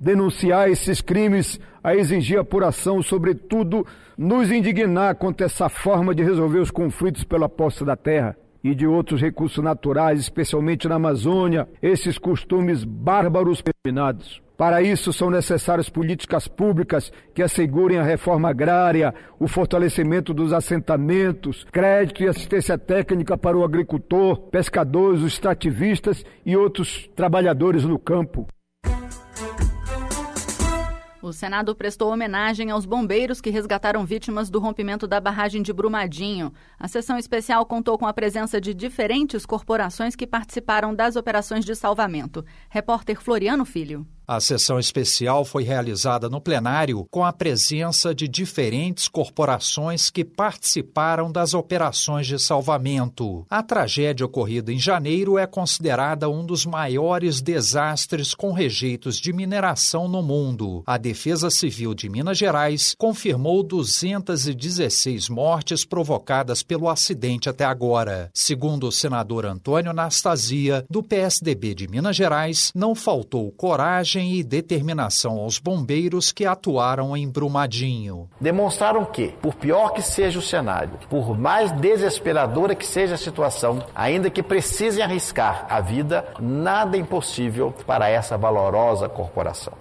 denunciar esses crimes, a exigir apuração, sobretudo nos indignar contra essa forma de resolver os conflitos pela posse da terra e de outros recursos naturais, especialmente na Amazônia, esses costumes bárbaros terminados. Para isso, são necessárias políticas públicas que assegurem a reforma agrária, o fortalecimento dos assentamentos, crédito e assistência técnica para o agricultor, pescadores, extrativistas e outros trabalhadores no campo. O Senado prestou homenagem aos bombeiros que resgataram vítimas do rompimento da barragem de Brumadinho. A sessão especial contou com a presença de diferentes corporações que participaram das operações de salvamento. Repórter Floriano Filho. A sessão especial foi realizada no plenário com a presença de diferentes corporações que participaram das operações de salvamento. A tragédia ocorrida em janeiro é considerada um dos maiores desastres com rejeitos de mineração no mundo. A Defesa Civil de Minas Gerais confirmou 216 mortes provocadas pelo acidente até agora. Segundo o senador Antônio Anastasia, do PSDB de Minas Gerais, não faltou coragem coragem e determinação aos bombeiros que atuaram em Brumadinho. Demonstraram que, por pior que seja o cenário, por mais desesperadora que seja a situação, ainda que precisem arriscar a vida, nada é impossível para essa valorosa corporação.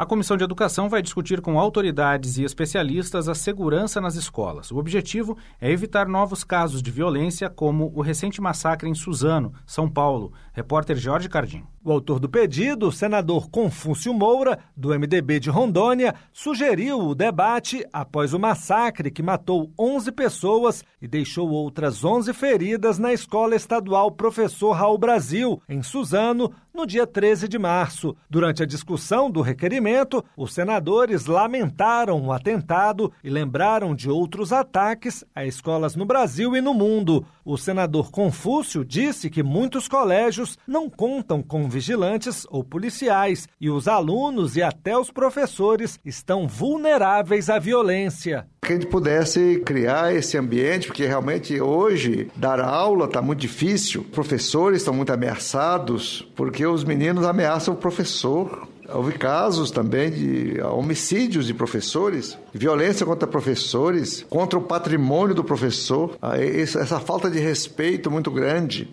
A Comissão de Educação vai discutir com autoridades e especialistas a segurança nas escolas. O objetivo é evitar novos casos de violência, como o recente massacre em Suzano, São Paulo. Repórter Jorge Cardim. O autor do pedido, o senador Confúcio Moura, do MDB de Rondônia, sugeriu o debate após o massacre que matou 11 pessoas e deixou outras 11 feridas na Escola Estadual Professor Raul Brasil, em Suzano, no dia 13 de março. Durante a discussão do requerimento, os senadores lamentaram o atentado e lembraram de outros ataques a escolas no Brasil e no mundo. O senador Confúcio disse que muitos colégios não contam com vigilantes ou policiais e os alunos e até os professores estão vulneráveis à violência. Que a gente pudesse criar esse ambiente, porque realmente hoje dar aula está muito difícil, professores estão muito ameaçados, porque os meninos ameaçam o professor. Houve casos também de homicídios de professores, violência contra professores, contra o patrimônio do professor, ah, essa falta de respeito muito grande.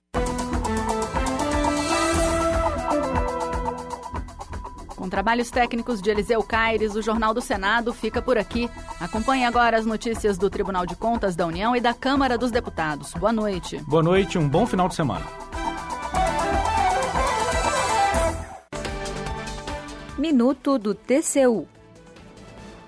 Com trabalhos técnicos de Eliseu Caires, o Jornal do Senado fica por aqui. Acompanhe agora as notícias do Tribunal de Contas da União e da Câmara dos Deputados. Boa noite. Boa noite, um bom final de semana. Minuto do TCU.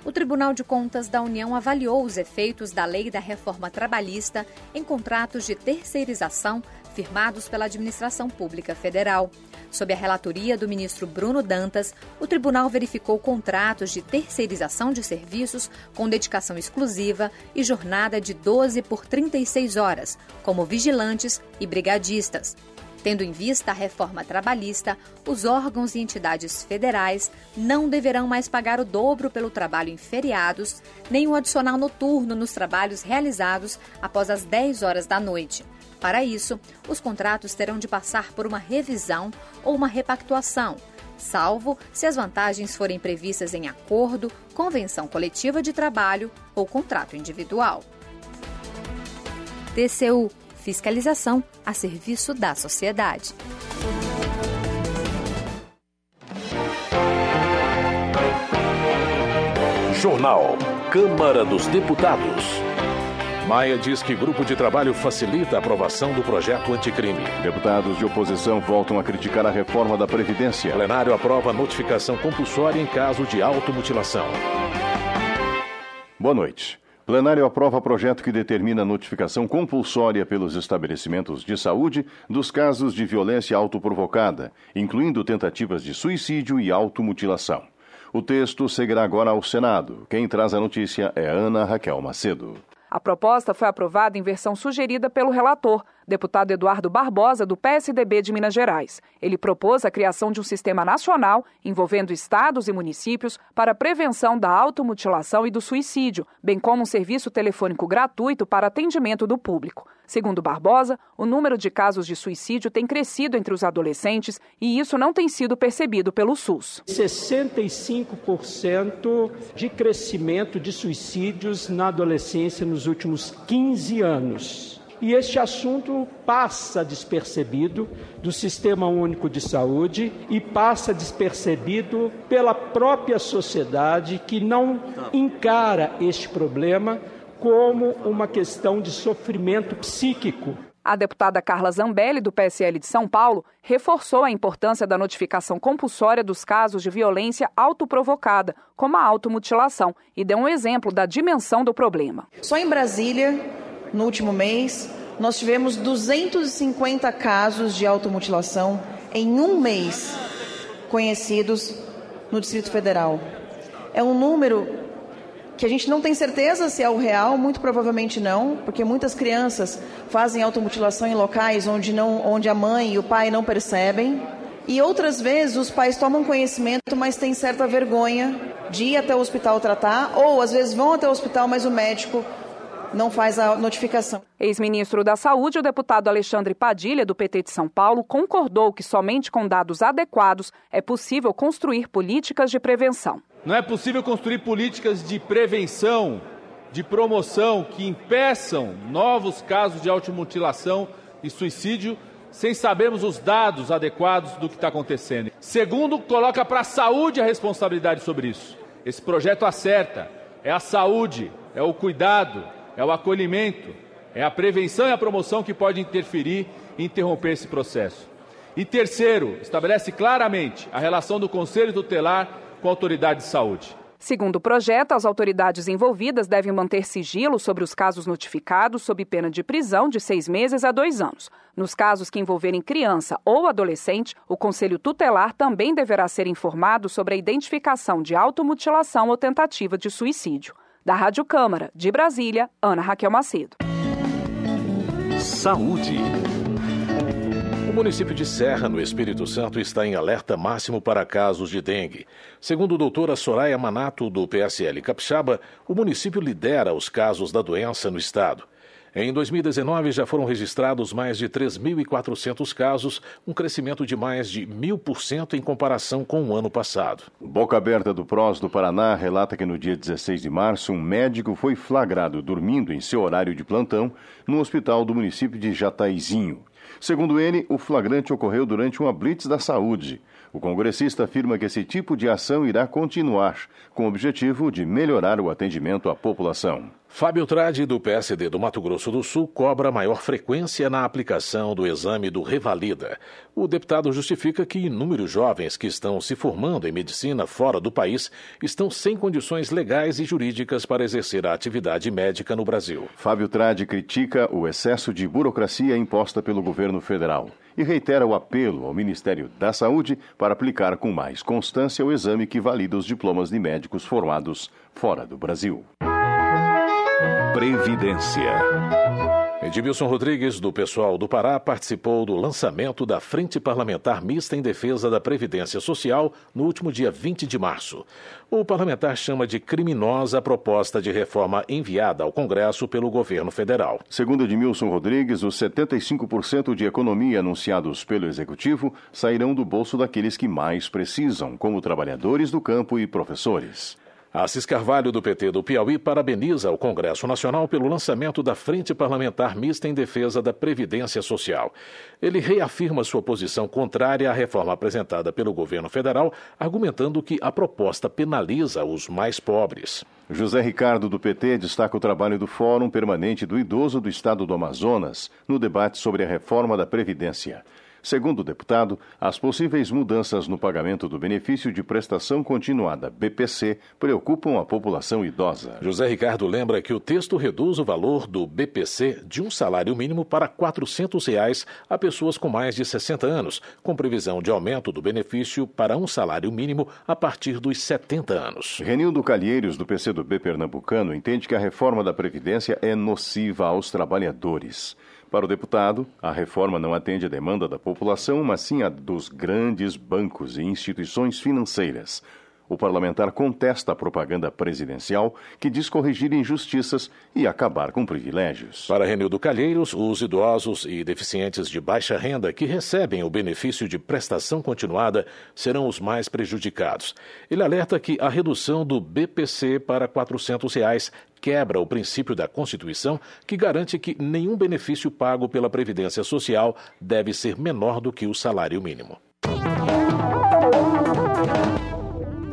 O Tribunal de Contas da União avaliou os efeitos da Lei da Reforma Trabalhista em contratos de terceirização firmados pela Administração Pública Federal. Sob a relatoria do ministro Bruno Dantas, o tribunal verificou contratos de terceirização de serviços com dedicação exclusiva e jornada de 12 por 36 horas, como vigilantes e brigadistas. Tendo em vista a reforma trabalhista, os órgãos e entidades federais não deverão mais pagar o dobro pelo trabalho em feriados, nem o adicional noturno nos trabalhos realizados após as 10 horas da noite. Para isso, os contratos terão de passar por uma revisão ou uma repactuação, salvo se as vantagens forem previstas em acordo, convenção coletiva de trabalho ou contrato individual. TCU Fiscalização a serviço da sociedade. Jornal. Câmara dos Deputados. Maia diz que grupo de trabalho facilita a aprovação do projeto anticrime. Deputados de oposição voltam a criticar a reforma da Previdência. Plenário aprova notificação compulsória em caso de automutilação. Boa noite. Plenário aprova projeto que determina a notificação compulsória pelos estabelecimentos de saúde dos casos de violência autoprovocada, incluindo tentativas de suicídio e automutilação. O texto seguirá agora ao Senado. Quem traz a notícia é Ana Raquel Macedo. A proposta foi aprovada em versão sugerida pelo relator, deputado Eduardo Barbosa, do PSDB de Minas Gerais. Ele propôs a criação de um sistema nacional envolvendo estados e municípios para prevenção da automutilação e do suicídio, bem como um serviço telefônico gratuito para atendimento do público. Segundo Barbosa, o número de casos de suicídio tem crescido entre os adolescentes e isso não tem sido percebido pelo SUS. 65% de crescimento de suicídios na adolescência nos últimos 15 anos e este assunto passa despercebido do Sistema Único de Saúde e passa despercebido pela própria sociedade que não encara este problema como uma questão de sofrimento psíquico. A deputada Carla Zambelli, do PSL de São Paulo, reforçou a importância da notificação compulsória dos casos de violência autoprovocada, como a automutilação, e deu um exemplo da dimensão do problema. Só em Brasília, no último mês, nós tivemos 250 casos de automutilação em um mês conhecidos no Distrito Federal. É um número que a gente não tem certeza se é o real, muito provavelmente não, porque muitas crianças fazem automutilação em locais onde, não, onde a mãe e o pai não percebem. E outras vezes os pais tomam conhecimento, mas têm certa vergonha de ir até o hospital tratar, ou às vezes vão até o hospital, mas o médico não faz a notificação. Ex-ministro da Saúde, o deputado Alexandre Padilha, do PT de São Paulo, concordou que somente com dados adequados é possível construir políticas de prevenção. Não é possível construir políticas de prevenção, de promoção que impeçam novos casos de automutilação e suicídio sem sabermos os dados adequados do que está acontecendo. Segundo, coloca para a saúde a responsabilidade sobre isso. Esse projeto acerta. É a saúde, é o cuidado, é o acolhimento, é a prevenção e a promoção que pode interferir e interromper esse processo. E terceiro, estabelece claramente a relação do Conselho Tutelar com a autoridade de saúde. Segundo o projeto, as autoridades envolvidas devem manter sigilo sobre os casos notificados sob pena de prisão de seis meses a dois anos. Nos casos que envolverem criança ou adolescente, o Conselho Tutelar também deverá ser informado sobre a identificação de automutilação ou tentativa de suicídio. Da Rádio Câmara, de Brasília, Ana Raquel Macedo. Saúde. O município de Serra, no Espírito Santo, está em alerta máximo para casos de dengue. Segundo a doutora Soraya Manato, do PSL Capixaba, o município lidera os casos da doença no estado. Em 2019, já foram registrados mais de 3.400 casos, um crescimento de mais de 1.000% em comparação com o ano passado. Boca Aberta do PROS do Paraná relata que no dia 16 de março, um médico foi flagrado dormindo em seu horário de plantão no hospital do município de Jataizinho. Segundo ele, o flagrante ocorreu durante uma blitz da saúde. O congressista afirma que esse tipo de ação irá continuar, com o objetivo de melhorar o atendimento à população. Fábio Trade, do PSD do Mato Grosso do Sul, cobra maior frequência na aplicação do exame do Revalida. O deputado justifica que inúmeros jovens que estão se formando em medicina fora do país estão sem condições legais e jurídicas para exercer a atividade médica no Brasil. Fábio Trade critica o excesso de burocracia imposta pelo governo federal e reitera o apelo ao Ministério da Saúde para aplicar com mais constância o exame que valida os diplomas de médicos formados fora do Brasil. Previdência. Edmilson Rodrigues, do Pessoal do Pará, participou do lançamento da Frente Parlamentar Mista em Defesa da Previdência Social no último dia 20 de março. O parlamentar chama de criminosa a proposta de reforma enviada ao Congresso pelo governo federal. Segundo Edmilson Rodrigues, os 75% de economia anunciados pelo Executivo sairão do bolso daqueles que mais precisam, como trabalhadores do campo e professores. Assis Carvalho, do PT do Piauí, parabeniza o Congresso Nacional pelo lançamento da Frente Parlamentar Mista em Defesa da Previdência Social. Ele reafirma sua posição contrária à reforma apresentada pelo governo federal, argumentando que a proposta penaliza os mais pobres. José Ricardo, do PT, destaca o trabalho do Fórum Permanente do Idoso do Estado do Amazonas no debate sobre a reforma da Previdência. Segundo o deputado, as possíveis mudanças no pagamento do benefício de prestação continuada BPC preocupam a população idosa. José Ricardo lembra que o texto reduz o valor do BPC de um salário mínimo para 400 reais a pessoas com mais de 60 anos, com previsão de aumento do benefício para um salário mínimo a partir dos 70 anos. Renildo Calheiros, do PCdoB pernambucano, entende que a reforma da Previdência é nociva aos trabalhadores. Para o deputado, a reforma não atende à demanda da população, mas sim a dos grandes bancos e instituições financeiras. O parlamentar contesta a propaganda presidencial que diz corrigir injustiças e acabar com privilégios. Para Renildo Calheiros, os idosos e deficientes de baixa renda que recebem o benefício de prestação continuada serão os mais prejudicados. Ele alerta que a redução do BPC para 400 reais quebra o princípio da Constituição que garante que nenhum benefício pago pela Previdência Social deve ser menor do que o salário mínimo.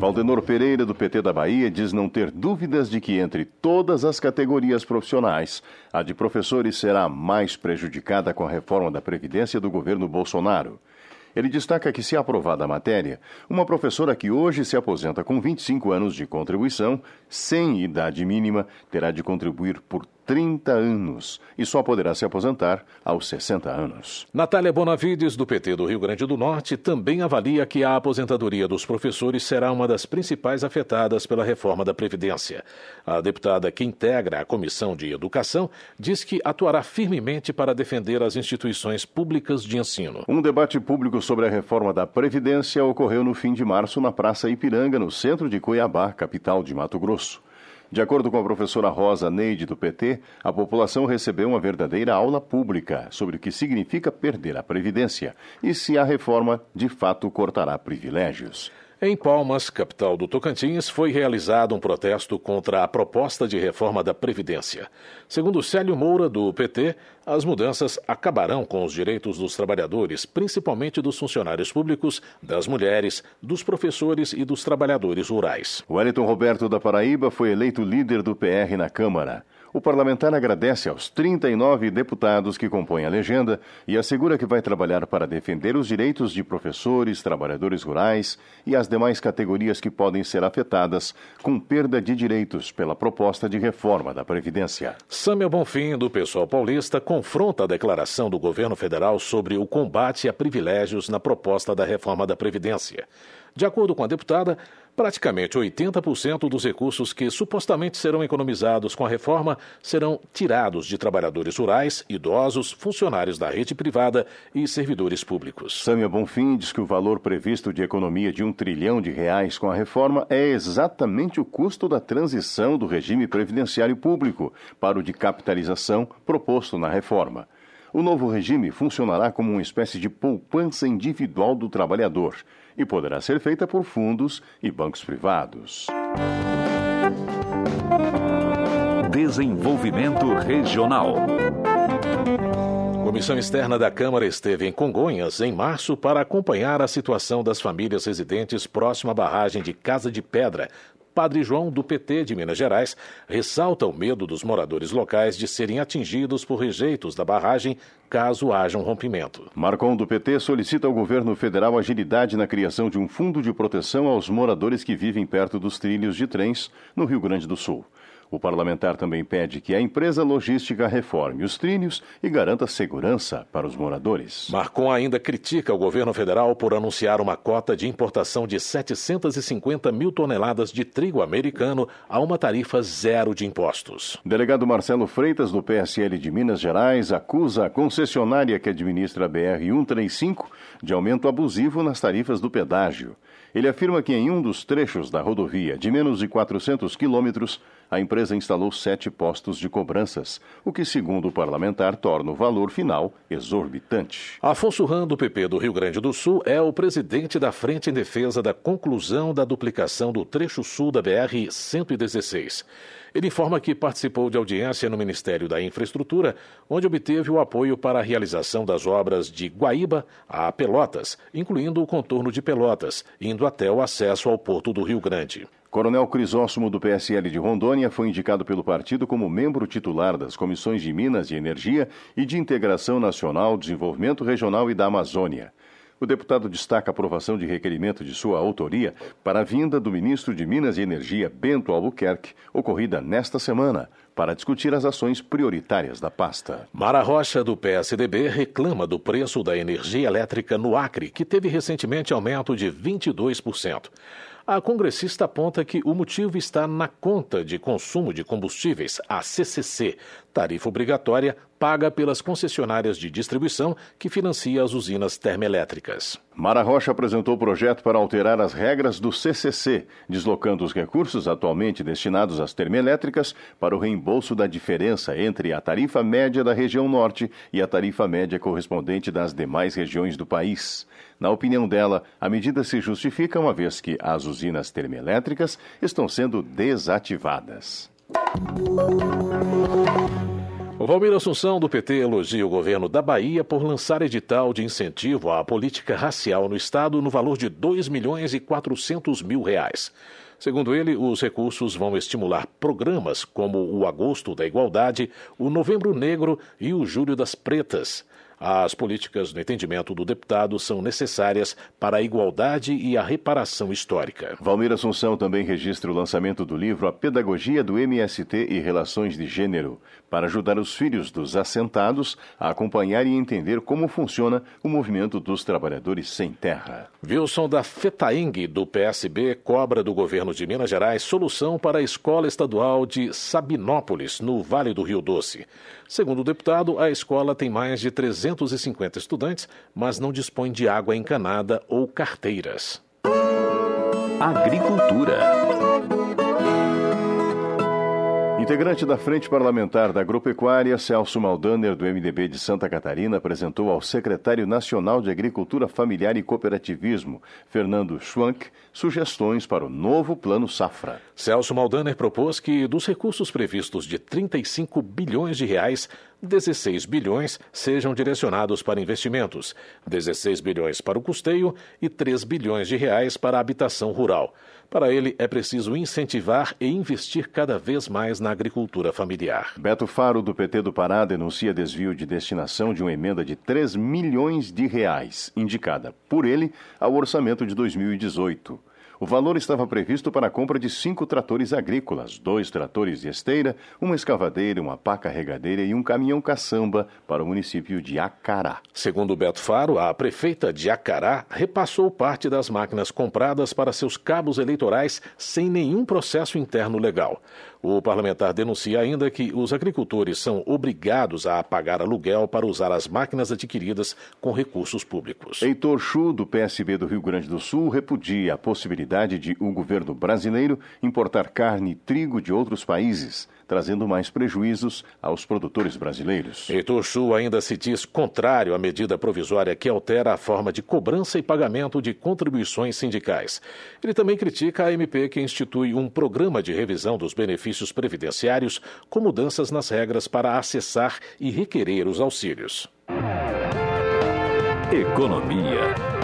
Valdenor Pereira, do PT da Bahia, diz não ter dúvidas de que entre todas as categorias profissionais, a de professores será mais prejudicada com a reforma da Previdência do governo Bolsonaro. Ele destaca que, se aprovada a matéria, uma professora que hoje se aposenta com 25 anos de contribuição, sem idade mínima, terá de contribuir por 30 anos e só poderá se aposentar aos 60 anos. Natália Bonavides, do PT do Rio Grande do Norte, também avalia que a aposentadoria dos professores será uma das principais afetadas pela reforma da Previdência. A deputada que integra a Comissão de Educação diz que atuará firmemente para defender as instituições públicas de ensino. Um debate público sobre a reforma da Previdência ocorreu no fim de março na Praça Ipiranga, no centro de Cuiabá, capital de Mato Grosso. De acordo com a professora Rosa Neide do PT, a população recebeu uma verdadeira aula pública sobre o que significa perder a Previdência e se a reforma de fato cortará privilégios. Em Palmas, capital do Tocantins, foi realizado um protesto contra a proposta de reforma da Previdência. Segundo Célio Moura, do PT, as mudanças acabarão com os direitos dos trabalhadores, principalmente dos funcionários públicos, das mulheres, dos professores e dos trabalhadores rurais. Wellington Roberto da Paraíba foi eleito líder do PR na Câmara. O parlamentar agradece aos 39 deputados que compõem a legenda e assegura que vai trabalhar para defender os direitos de professores, trabalhadores rurais e as demais categorias que podem ser afetadas com perda de direitos pela proposta de reforma da Previdência. Samuel Bonfim, do Pessoal Paulista, confronta a declaração do governo federal sobre o combate a privilégios na proposta da reforma da Previdência. De acordo com a deputada, praticamente 80% dos recursos que supostamente serão economizados com a reforma serão tirados de trabalhadores rurais, idosos, funcionários da rede privada e servidores públicos. Sâmia Bonfim diz que o valor previsto de economia de um trilhão de reais com a reforma é exatamente o custo da transição do regime previdenciário público para o de capitalização proposto na reforma. O novo regime funcionará como uma espécie de poupança individual do trabalhador e poderá ser feita por fundos e bancos privados. Desenvolvimento Regional. comissão externa da Câmara esteve em Congonhas em março para acompanhar a situação das famílias residentes próximo à barragem de Casa de Pedra, Padre João, do PT de Minas Gerais, ressalta o medo dos moradores locais de serem atingidos por rejeitos da barragem caso haja um rompimento. Marcon, do PT, solicita ao governo federal agilidade na criação de um fundo de proteção aos moradores que vivem perto dos trilhos de trens no Rio Grande do Sul. O parlamentar também pede que a empresa logística reforme os trilhos e garanta segurança para os moradores. Marcon ainda critica o governo federal por anunciar uma cota de importação de 750 mil toneladas de trigo americano a uma tarifa zero de impostos. Delegado Marcelo Freitas, do PSL de Minas Gerais, acusa a concessionária que administra a BR-135 de aumento abusivo nas tarifas do pedágio. Ele afirma que em um dos trechos da rodovia, de menos de 400 quilômetros, a empresa instalou sete postos de cobranças, o que, segundo o parlamentar, torna o valor final exorbitante. Afonso Ram, do PP do Rio Grande do Sul, é o presidente da Frente em Defesa da conclusão da duplicação do trecho sul da BR-116. Ele informa que participou de audiência no Ministério da Infraestrutura, onde obteve o apoio para a realização das obras de Guaíba a Pelotas, incluindo o contorno de Pelotas, indo até o acesso ao Porto do Rio Grande. Coronel Crisóstomo, do PSL de Rondônia, foi indicado pelo partido como membro titular das comissões de Minas e Energia e de Integração Nacional, Desenvolvimento Regional e da Amazônia. O deputado destaca a aprovação de requerimento de sua autoria para a vinda do ministro de Minas e Energia, Bento Albuquerque, ocorrida nesta semana, para discutir as ações prioritárias da pasta. Mara Rocha, do PSDB, reclama do preço da energia elétrica no Acre, que teve recentemente aumento de 22%. A congressista aponta que o motivo está na conta de consumo de combustíveis, a CCC, tarifa obrigatória paga pelas concessionárias de distribuição que financia as usinas termoelétricas. Mara Rocha apresentou o projeto para alterar as regras do CCC, deslocando os recursos atualmente destinados às termoelétricas para o reembolso da diferença entre a tarifa média da região norte e a tarifa média correspondente das demais regiões do país. Na opinião dela, a medida se justifica uma vez que as usinas termoelétricas estão sendo desativadas. O Valmir Assunção, do PT, elogia o governo da Bahia por lançar edital de incentivo à política racial no Estado no valor de 2 milhões e 400 mil reais. Segundo ele, os recursos vão estimular programas como o Agosto da Igualdade, o Novembro Negro e o Julho das Pretas. As políticas, no entendimento do deputado, são necessárias para a igualdade e a reparação histórica. Valmir Assunção também registra o lançamento do livro A Pedagogia do MST e Relações de Gênero, para ajudar os filhos dos assentados a acompanhar e entender como funciona o movimento dos trabalhadores sem terra. Wilson da Fetaing, do PSB, cobra do governo de Minas Gerais solução para a escola estadual de Sabinópolis, no Vale do Rio Doce. Segundo o deputado, a escola tem mais de 350 estudantes, mas não dispõe de água encanada ou carteiras. Agricultura. Integrante da Frente Parlamentar da Agropecuária, Celso Maldaner, do MDB de Santa Catarina, apresentou ao secretário nacional de Agricultura Familiar e Cooperativismo, Fernando Schwank, sugestões para o novo Plano Safra. Celso Maldaner propôs que, dos recursos previstos de 35 bilhões de reais, 16 bilhões sejam direcionados para investimentos, 16 bilhões para o custeio e 3 bilhões de reais para a habitação rural. Para ele, é preciso incentivar e investir cada vez mais na agricultura familiar. Beto Faro, do PT do Pará, denuncia desvio de destinação de uma emenda de 3 milhões de reais, indicada por ele ao orçamento de 2018. O valor estava previsto para a compra de cinco tratores agrícolas, dois tratores de esteira, uma escavadeira, uma pá carregadeira e um caminhão caçamba para o município de Acará. Segundo Beto Faro, a prefeita de Acará repassou parte das máquinas compradas para seus cabos eleitorais sem nenhum processo interno legal. O parlamentar denuncia ainda que os agricultores são obrigados a pagar aluguel para usar as máquinas adquiridas com recursos públicos. Heitor Chu, do PSB do Rio Grande do Sul, repudia a possibilidade de o governo brasileiro importar carne e trigo de outros países trazendo mais prejuízos aos produtores brasileiros. Heitor Chu ainda se diz contrário à medida provisória que altera a forma de cobrança e pagamento de contribuições sindicais. Ele também critica a MP que institui um programa de revisão dos benefícios previdenciários com mudanças nas regras para acessar e requerer os auxílios. Economia.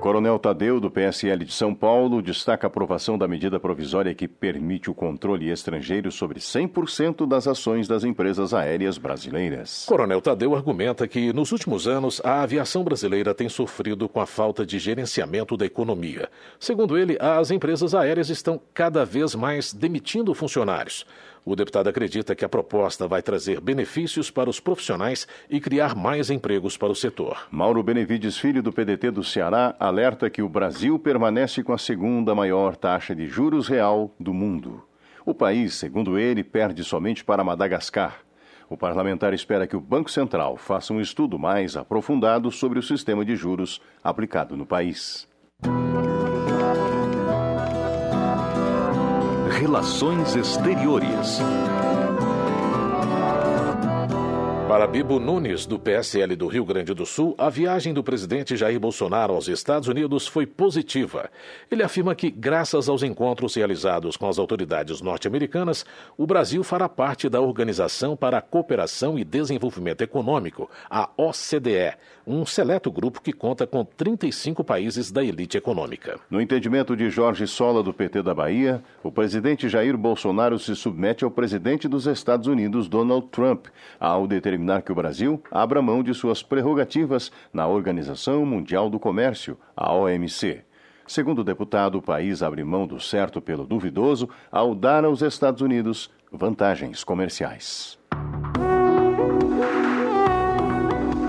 Coronel Tadeu, do PSL de São Paulo, destaca a aprovação da medida provisória que permite o controle estrangeiro sobre 100% das ações das empresas aéreas brasileiras. Coronel Tadeu argumenta que, nos últimos anos, a aviação brasileira tem sofrido com a falta de gerenciamento da economia. Segundo ele, as empresas aéreas estão cada vez mais demitindo funcionários. O deputado acredita que a proposta vai trazer benefícios para os profissionais e criar mais empregos para o setor. Mauro Benevides Filho, do PDT do Ceará, alerta que o Brasil permanece com a segunda maior taxa de juros real do mundo. O país, segundo ele, perde somente para Madagascar. O parlamentar espera que o Banco Central faça um estudo mais aprofundado sobre o sistema de juros aplicado no país. Relações Exteriores. Para Bibo Nunes, do PSL do Rio Grande do Sul, a viagem do presidente Jair Bolsonaro aos Estados Unidos foi positiva. Ele afirma que, graças aos encontros realizados com as autoridades norte-americanas, o Brasil fará parte da Organização para a Cooperação e Desenvolvimento Econômico, a OCDE, um seleto grupo que conta com 35 países da elite econômica. No entendimento de Jorge Sola, do PT da Bahia, o presidente Jair Bolsonaro se submete ao presidente dos Estados Unidos, Donald Trump, ao determinar determinar que o Brasil abra mão de suas prerrogativas na Organização Mundial do Comércio, a OMC. Segundo o deputado, o país abre mão do certo pelo duvidoso ao dar aos Estados Unidos vantagens comerciais.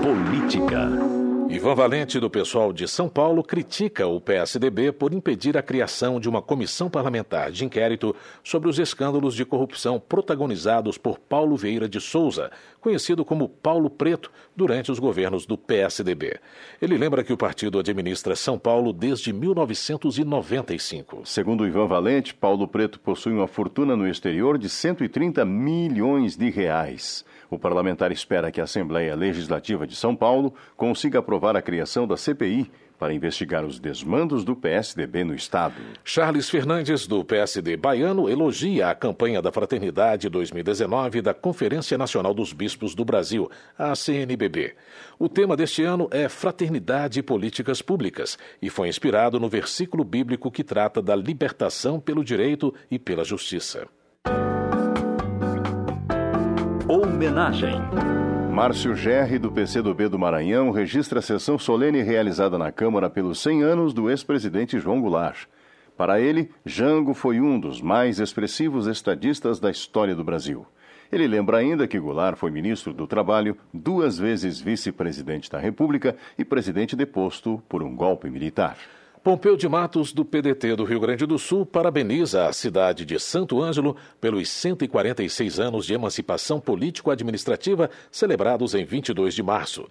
Política. Ivan Valente, do pessoal de São Paulo, critica o PSDB por impedir a criação de uma comissão parlamentar de inquérito sobre os escândalos de corrupção protagonizados por Paulo Vieira de Souza, conhecido como Paulo Preto, durante os governos do PSDB. Ele lembra que o partido administra São Paulo desde 1995. Segundo Ivan Valente, Paulo Preto possui uma fortuna no exterior de 130 milhões de reais. O parlamentar espera que a Assembleia Legislativa de São Paulo consiga aprovar a criação da CPI para investigar os desmandos do PSDB no Estado. Charles Fernandes, do PSD baiano, elogia a campanha da Fraternidade 2019 da Conferência Nacional dos Bispos do Brasil, a CNBB. O tema deste ano é Fraternidade e Políticas Públicas e foi inspirado no versículo bíblico que trata da libertação pelo direito e pela justiça. Homenagem. Márcio Gerri, do PCdoB do Maranhão, registra a sessão solene realizada na Câmara pelos 100 anos do ex-presidente João Goulart. Para ele, Jango foi um dos mais expressivos estadistas da história do Brasil. Ele lembra ainda que Goulart foi ministro do Trabalho, duas vezes vice-presidente da República e presidente deposto por um golpe militar. Pompeu de Matos, do PDT do Rio Grande do Sul, parabeniza a cidade de Santo Ângelo pelos 146 anos de emancipação político-administrativa celebrados em 22 de março.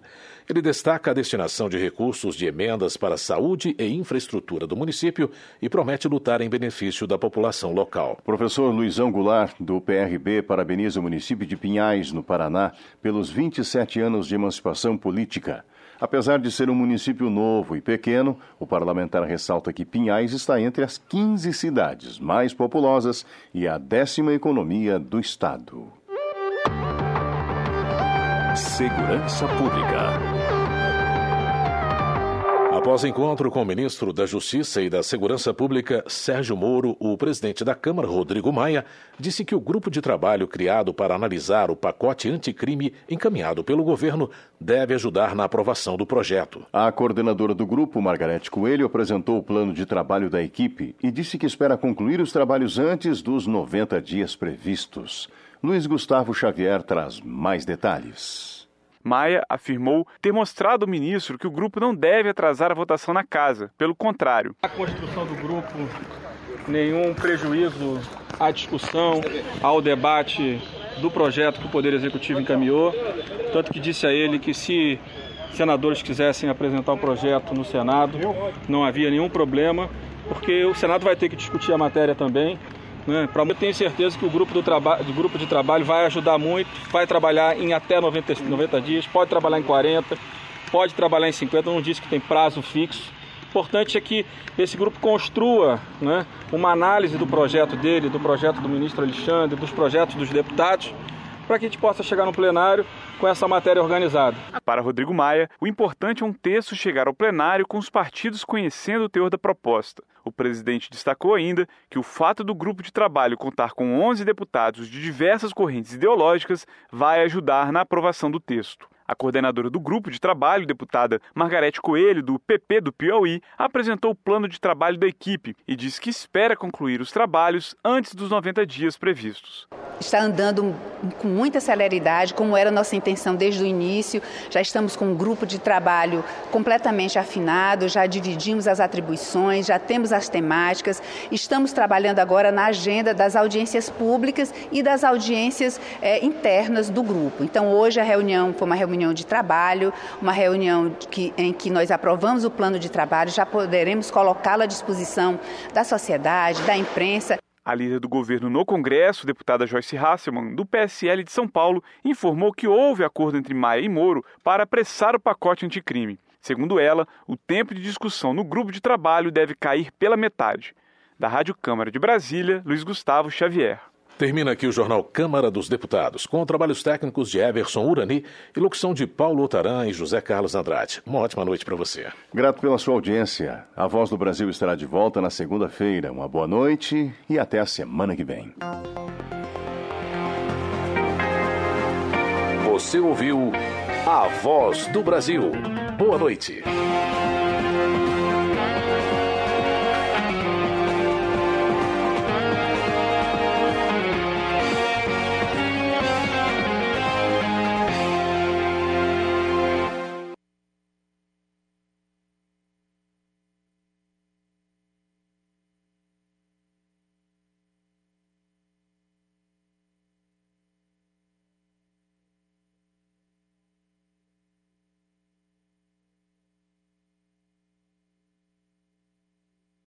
Ele destaca a destinação de recursos de emendas para a saúde e infraestrutura do município e promete lutar em benefício da população local. Professor Luizão Goulart, do PRB, parabeniza o município de Pinhais, no Paraná, pelos 27 anos de emancipação política. Apesar de ser um município novo e pequeno, o parlamentar ressalta que Pinhais está entre as 15 cidades mais populosas e a décima economia do estado. Segurança Pública. Após encontro com o ministro da Justiça e da Segurança Pública, Sérgio Moro, o presidente da Câmara, Rodrigo Maia, disse que o grupo de trabalho criado para analisar o pacote anticrime encaminhado pelo governo deve ajudar na aprovação do projeto. A coordenadora do grupo, Margarete Coelho, apresentou o plano de trabalho da equipe e disse que espera concluir os trabalhos antes dos 90 dias previstos. Luiz Gustavo Xavier traz mais detalhes. Maia afirmou ter mostrado ao ministro que o grupo não deve atrasar a votação na casa. Pelo contrário. A construção do grupo, nenhum prejuízo à discussão, ao debate do projeto que o Poder Executivo encaminhou. Tanto que disse a ele que se senadores quisessem apresentar o projeto no Senado, não havia nenhum problema, porque o Senado vai ter que discutir a matéria também né? Pra, eu tenho certeza que o grupo, do traba do grupo de trabalho vai ajudar muito, vai trabalhar em até 90, 90 dias, pode trabalhar em 40, pode trabalhar em 50, não disse que tem prazo fixo. O importante é que esse grupo construa né, uma análise do projeto dele, do projeto do ministro Alexandre, dos projetos dos deputados, para que a gente possa chegar no plenário com essa matéria organizada. Para Rodrigo Maia, o importante é um texto chegar ao plenário com os partidos conhecendo o teor da proposta. O presidente destacou ainda que o fato do grupo de trabalho contar com 11 deputados de diversas correntes ideológicas vai ajudar na aprovação do texto. A coordenadora do grupo de trabalho, deputada Margarete Coelho, do PP do Piauí, apresentou o plano de trabalho da equipe e disse que espera concluir os trabalhos antes dos 90 dias previstos está andando com muita celeridade, como era nossa intenção desde o início. Já estamos com um grupo de trabalho completamente afinado, já dividimos as atribuições, já temos as temáticas. Estamos trabalhando agora na agenda das audiências públicas e das audiências é, internas do grupo. Então, hoje a reunião foi uma reunião de trabalho, uma reunião que, em que nós aprovamos o plano de trabalho, já poderemos colocá-lo à disposição da sociedade, da imprensa. A líder do governo no Congresso, deputada Joyce Hasselmann, do PSL de São Paulo, informou que houve acordo entre Maia e Moro para apressar o pacote anticrime. Segundo ela, o tempo de discussão no grupo de trabalho deve cair pela metade. Da Rádio Câmara de Brasília, Luiz Gustavo Xavier. Termina aqui o jornal Câmara dos Deputados, com trabalhos técnicos de Everson Urani e locução de Paulo Otaran e José Carlos Andrade. Uma ótima noite para você. Grato pela sua audiência. A Voz do Brasil estará de volta na segunda-feira. Uma boa noite e até a semana que vem. Você ouviu A Voz do Brasil. Boa noite.